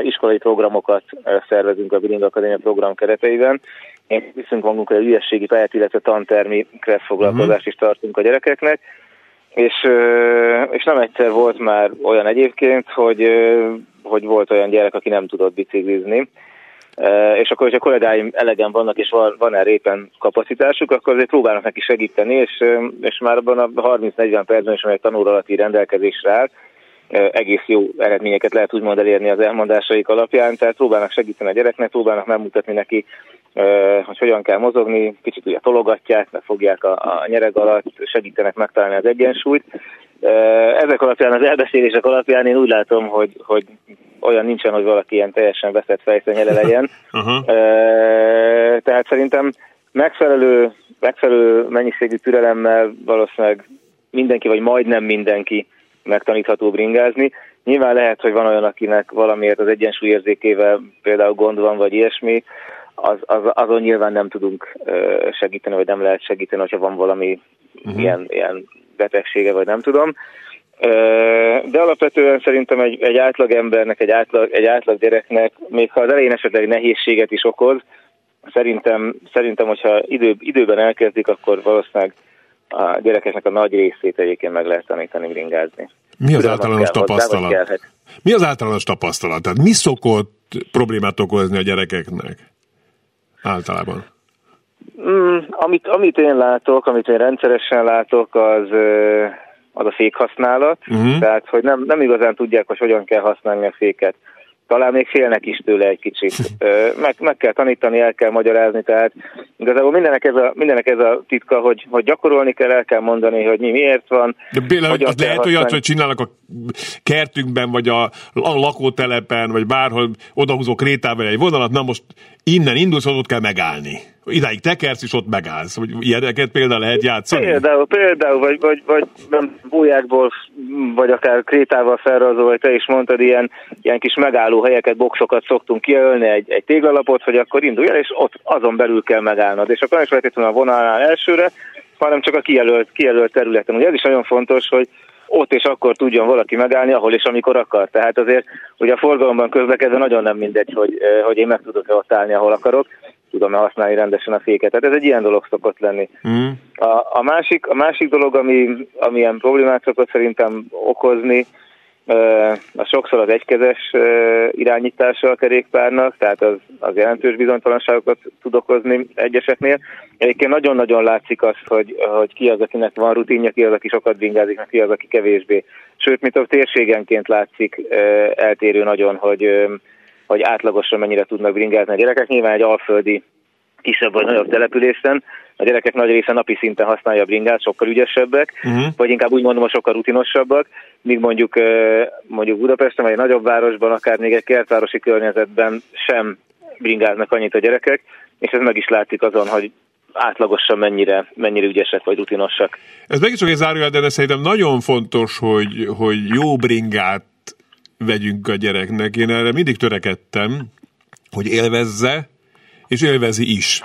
iskolai programokat szervezünk a Bilinga Akadémia program kereteiben. Én viszünk magunkra egy ügyességi pályát, illetve tantermi kressz foglalkozást is tartunk a gyerekeknek. És, és nem egyszer volt már olyan egyébként, hogy, hogy volt olyan gyerek, aki nem tudott biciklizni. És akkor, hogyha kollégáim elegen vannak, és van, van erre éppen kapacitásuk, akkor azért próbálnak neki segíteni, és, és már abban a 30-40 percben is, amelyek tanul alatti rendelkezésre áll, egész jó eredményeket lehet úgymond elérni az elmondásaik alapján, tehát próbálnak segíteni a gyereknek, próbálnak megmutatni neki, hogy hogyan kell mozogni, kicsit ugye tologatják, fogják a, a nyereg alatt, segítenek megtalálni az egyensúlyt. Ezek alapján, az elbeszélések alapján én úgy látom, hogy, hogy olyan nincsen, hogy valaki ilyen teljesen veszett fejszenyele legyen. Uh-huh. Tehát szerintem megfelelő, megfelelő mennyiségű türelemmel valószínűleg mindenki, vagy majdnem mindenki megtanítható bringázni. Nyilván lehet, hogy van olyan, akinek valamiért az egyensúlyérzékével például gond van, vagy ilyesmi, az, az, azon nyilván nem tudunk segíteni, vagy nem lehet segíteni, hogyha van valami uh-huh. ilyen, ilyen betegsége, vagy nem tudom. De alapvetően szerintem egy, egy átlag embernek, egy átlag, egy átlag gyereknek, még ha az elején esetleg nehézséget is okoz, szerintem, szerintem hogyha idő, időben elkezdik, akkor valószínűleg a gyerekeknek a nagy részét egyébként meg lehet tanítani bringázni. Mi az általános kell, tapasztalat? Hozzá, mi az általános tapasztalat? Tehát mi szokott problémát okozni a gyerekeknek általában? Mm, amit, amit én látok, amit én rendszeresen látok, az az a fékhasználat, uh-huh. tehát hogy nem, nem igazán tudják, hogy hogyan kell használni a féket talán még félnek is tőle egy kicsit. Meg, meg kell tanítani, el kell magyarázni, tehát igazából mindenek ez a, mindenek ez a titka, hogy, hogy gyakorolni kell, el kell mondani, hogy mi miért van. De például az lehet olyat, hogy csinálnak a kertünkben, vagy a, a lakótelepen, vagy bárhol odahúzó krétával egy vonalat, na most innen indulsz, ott kell megállni. Idáig tekersz, és ott megállsz. Hogy ilyeneket például lehet játszani? Például, például vagy, vagy, vagy nem, bújákból, vagy akár krétával felrajzol, vagy te is mondtad, ilyen, ilyen kis megálló helyeket, boxokat szoktunk kiölni, egy, egy téglalapot, hogy akkor indulj el, és ott azon belül kell megállnod. És akkor nem is feltétlenül a vonalnál elsőre, hanem csak a kijelölt, kijelölt területen. Ugye ez is nagyon fontos, hogy ott és akkor tudjon valaki megállni, ahol és amikor akar. Tehát azért ugye a forgalomban közlekedve nagyon nem mindegy, hogy, eh, hogy én meg tudok-e ott állni, ahol akarok, tudom-e használni rendesen a féket. Tehát ez egy ilyen dolog szokott lenni. Mm. A, a, másik, a másik dolog, ami, ami ilyen problémát szokott szerintem okozni, a sokszor az egykezes irányítása a kerékpárnak, tehát az, az jelentős bizonytalanságokat tud okozni egyeseknél. Egyébként nagyon-nagyon látszik az, hogy, hogy ki az, akinek van rutinja, ki az, aki sokat bringázik, ki az, aki kevésbé. Sőt, mint a térségenként látszik eltérő nagyon, hogy, hogy átlagosan mennyire tudnak bringázni a gyerekek. Nyilván egy alföldi kisebb vagy nagyobb településen, a gyerekek nagy része napi szinten használja a bringát, sokkal ügyesebbek, uh-huh. vagy inkább úgy mondom, sokkal rutinosabbak, míg mondjuk, mondjuk Budapesten, vagy egy nagyobb városban, akár még egy kertvárosi környezetben sem bringáznak annyit a gyerekek, és ez meg is látszik azon, hogy átlagosan mennyire, mennyire ügyesek vagy rutinosak. Ez megint csak egy zárójel, de szerintem nagyon fontos, hogy, hogy jó bringát vegyünk a gyereknek. Én erre mindig törekedtem, hogy élvezze, és élvezi is.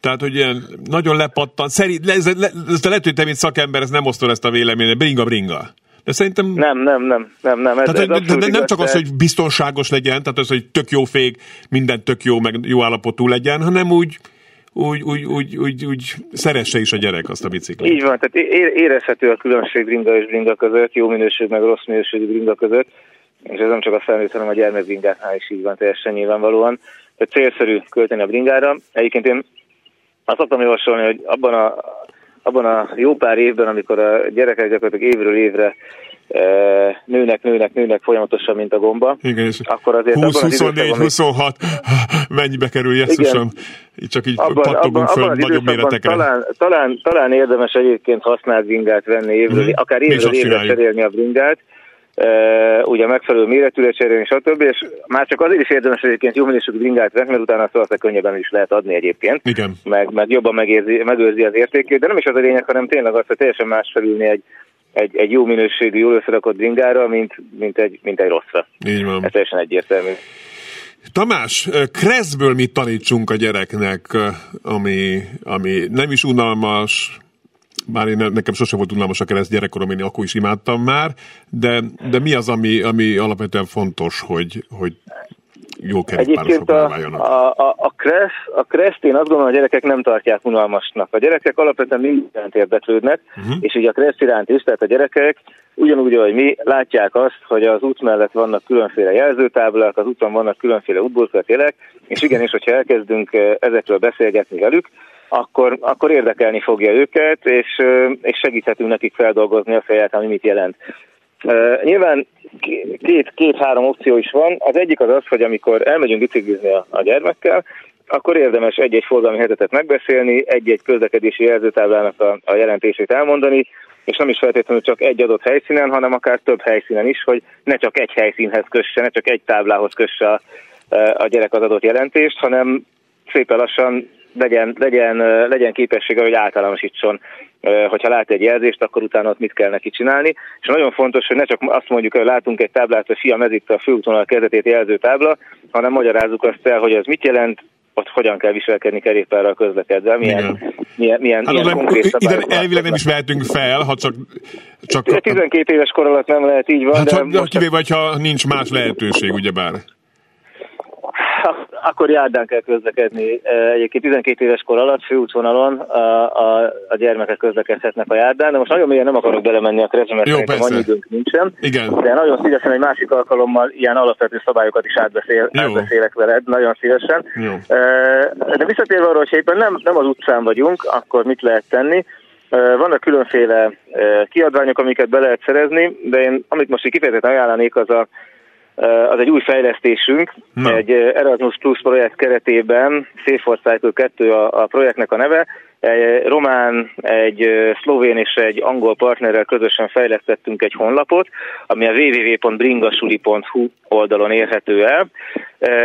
Tehát, hogy ilyen nagyon lepattan, szerint, ez, ez, ez lehet, hogy te, mint szakember, ez nem osztol ezt a véleményet, bringa, bringa. De szerintem... Nem, nem, nem, nem, nem. Ez, tehát, ez de, de nem csak az, hogy biztonságos legyen, tehát az, hogy tök jó fék, minden tök jó, meg jó állapotú legyen, hanem úgy, úgy, úgy, úgy, úgy, úgy szeresse is a gyerek azt a biciklit. Így van, tehát érezhető a különbség bringa és bringa között, jó minőség meg rossz minőségű bringa között, és ez nem csak a felnőtt, hanem a gyermekbringánál is így van teljesen nyilvánvalóan. Tehát célszerű költeni a bringára. Egyébként én azt szoktam javasolni, hogy abban a, abban a jó pár évben, amikor a gyerekek gyakorlatilag évről évre e, nőnek, nőnek, nőnek folyamatosan, mint a gomba. Igen, és akkor azért 20, 24, 26, mennyibe kerül jesszusom? Csak így abban, pattogunk abban, föl abban nagyobb méretekre. Talán, talán, talán érdemes egyébként használt bringát venni évről, mm. akár évről évre cserélni a bringát, ugye megfelelő méretűre cserélni, stb. És már csak azért is érdemes egyébként jó minőségű bringát venni, mert utána azt könnyebben is lehet adni egyébként. Igen. Meg, meg jobban megérzi, megőrzi az értékét, de nem is az a lényeg, hanem tényleg az, hogy teljesen más felülni egy, egy, egy jó minőségű, jól összerakott bringára, mint, mint, egy, mint egy rosszra. Így van. Ez teljesen egyértelmű. Tamás, Kreszből mit tanítsunk a gyereknek, ami, ami nem is unalmas, bár én nekem sosem volt unalmas a kereszt gyerekkorom, én akkor is imádtam már, de, de mi az, ami, ami alapvetően fontos, hogy, hogy jó kerékpárosok a, a, a, a, kressz, a kreszt én azt gondolom, a gyerekek nem tartják unalmasnak. A gyerekek alapvetően mindent érdeklődnek, uh-huh. és így a kressz iránt is, tehát a gyerekek ugyanúgy, ahogy mi, látják azt, hogy az út mellett vannak különféle jelzőtáblák, az úton vannak különféle útburkolati és igenis, hogyha elkezdünk ezekről beszélgetni velük, akkor, akkor érdekelni fogja őket, és, és segíthetünk nekik feldolgozni a fejet, ami mit jelent. Nyilván két, két-három opció is van. Az egyik az az, hogy amikor elmegyünk biciklizni a, a gyermekkel, akkor érdemes egy-egy forgalmi helyzetet megbeszélni, egy-egy közlekedési jelzőtáblának a, a jelentését elmondani, és nem is feltétlenül csak egy adott helyszínen, hanem akár több helyszínen is, hogy ne csak egy helyszínhez kösse, ne csak egy táblához kösse a, a gyerek az adott jelentést, hanem szépen lassan legyen, legyen, legyen képessége, hogy általánosítson, hogyha lát egy jelzést, akkor utána ott mit kell neki csinálni. És nagyon fontos, hogy ne csak azt mondjuk, hogy látunk egy táblát, hogy fiam, ez itt a főútvonal kezdetét jelző tábla, hanem magyarázzuk azt el, hogy ez mit jelent, ott hogyan kell viselkedni kerékpárral közlekedve, milyen, milyen, milyen, hát, milyen konkrét Ide elvileg nem is vehetünk fel, ha csak... csak 12 éves kor alatt nem lehet így van. Hát, de ha, kivéve, ha nincs más lehetőség, ugyebár akkor járdán kell közlekedni. Egyébként 12 éves kor alatt főútvonalon a, a, a gyermekek közlekedhetnek a járdán, de most nagyon mélyen nem akarok belemenni a keresztbe, mert Jó, szerintem annyi időnk nincsen. Igen. De nagyon szívesen egy másik alkalommal ilyen alapvető szabályokat is átbeszél, átbeszélek veled, nagyon szívesen. Jó. De visszatérve arra, hogy éppen nem, nem az utcán vagyunk, akkor mit lehet tenni? Vannak különféle kiadványok, amiket be lehet szerezni, de én amit most így kifejezetten ajánlanék, az a az egy új fejlesztésünk, Na. egy Erasmus Plus projekt keretében, Safe for Cycle 2 a, a projektnek a neve, egy román, egy szlovén és egy angol partnerrel közösen fejlesztettünk egy honlapot, ami a www.bringasuli.hu oldalon érhető el.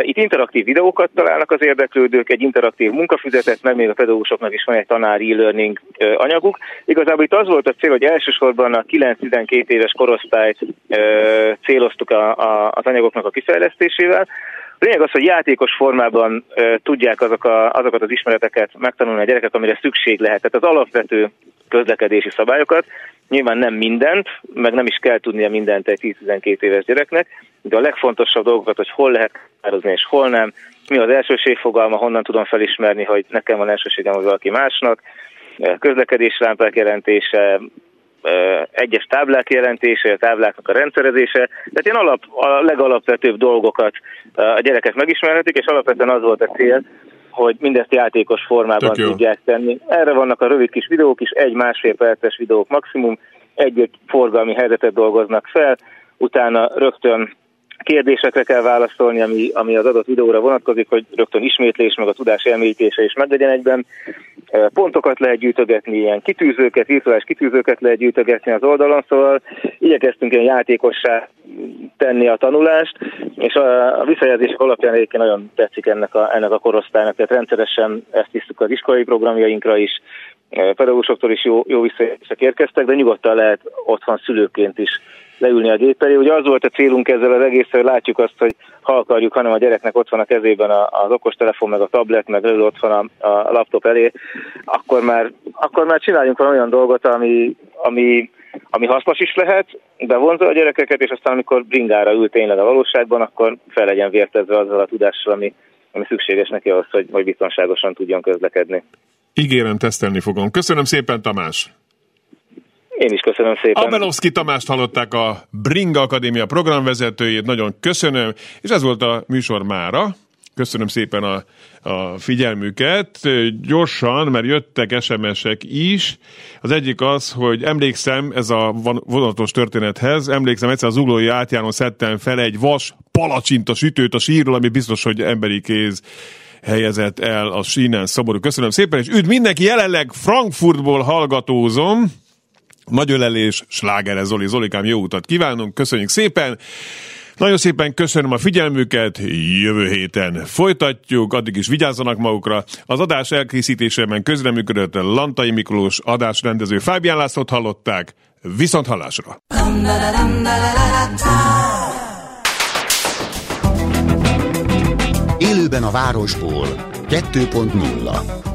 Itt interaktív videókat találnak az érdeklődők, egy interaktív munkafüzetet, meg még a pedagógusoknak is van egy tanári e-learning anyaguk. Igazából itt az volt a cél, hogy elsősorban a 9-12 éves korosztályt céloztuk az anyagoknak a kifejlesztésével, lényeg az, hogy játékos formában e, tudják azok a, azokat az ismereteket megtanulni a gyerekek, amire szükség lehet. Tehát az alapvető közlekedési szabályokat, nyilván nem mindent, meg nem is kell tudnia mindent egy 10-12 éves gyereknek, de a legfontosabb dolgokat, hogy hol lehet határozni és hol nem, mi az elsőség fogalma, honnan tudom felismerni, hogy nekem van elsőségem, vagy valaki másnak, közlekedéslámpák jelentése, egyes táblák jelentése, a tábláknak a rendszerezése, tehát ilyen alap, a legalapvetőbb dolgokat a gyerekek megismerhetik, és alapvetően az volt a cél, hogy mindezt játékos formában tudják tenni. Erre vannak a rövid kis videók is, egy-másfél perces videók maximum, egy-egy forgalmi helyzetet dolgoznak fel, utána rögtön kérdésekre kell válaszolni, ami, ami az adott videóra vonatkozik, hogy rögtön ismétlés, meg a tudás elmélyítése is meglegyen egyben. Pontokat lehet gyűjtögetni, ilyen kitűzőket, virtuális kitűzőket lehet gyűjtögetni az oldalon, szóval igyekeztünk ilyen játékossá tenni a tanulást, és a, a visszajelzések alapján egyébként nagyon tetszik ennek a, ennek a korosztálynak, tehát rendszeresen ezt tisztük az iskolai programjainkra is, pedagógusoktól is jó, jó visszajelzések érkeztek, de nyugodtan lehet otthon szülőként is leülni a gép elé. Ugye az volt a célunk ezzel az egész, hogy látjuk azt, hogy ha akarjuk, hanem a gyereknek ott van a kezében az okostelefon, meg a tablet, meg leül ott van a, a laptop elé, akkor már, akkor már csináljunk valami olyan dolgot, ami, ami, ami hasznos is lehet, de vonza a gyerekeket, és aztán amikor bringára ül tényleg a valóságban, akkor fel legyen vértezve azzal a tudással, ami, ami szükséges neki ahhoz, hogy, hogy biztonságosan tudjon közlekedni. Ígérem, tesztelni fogom. Köszönöm szépen, Tamás! Én is köszönöm szépen. Abelovszki Tamást hallották a Bringa Akadémia programvezetőjét, nagyon köszönöm, és ez volt a műsor mára. Köszönöm szépen a, a figyelmüket. Gyorsan, mert jöttek SMS-ek is. Az egyik az, hogy emlékszem, ez a vonatos történethez, emlékszem egyszer az uglói átjáron szedtem fel egy vas palacsinta sütőt a sírról, ami biztos, hogy emberi kéz helyezett el a sínen szomorú. Köszönöm szépen, és üdv mindenki, jelenleg Frankfurtból hallgatózom. Nagy ölelés, slágere Zoli, Zolikám, jó utat kívánunk, köszönjük szépen! Nagyon szépen köszönöm a figyelmüket, jövő héten folytatjuk, addig is vigyázzanak magukra. Az adás elkészítésében közreműködött Lantai Miklós adásrendező Fábián Lászlót hallották, viszont hallásra! Élőben a városból 2.0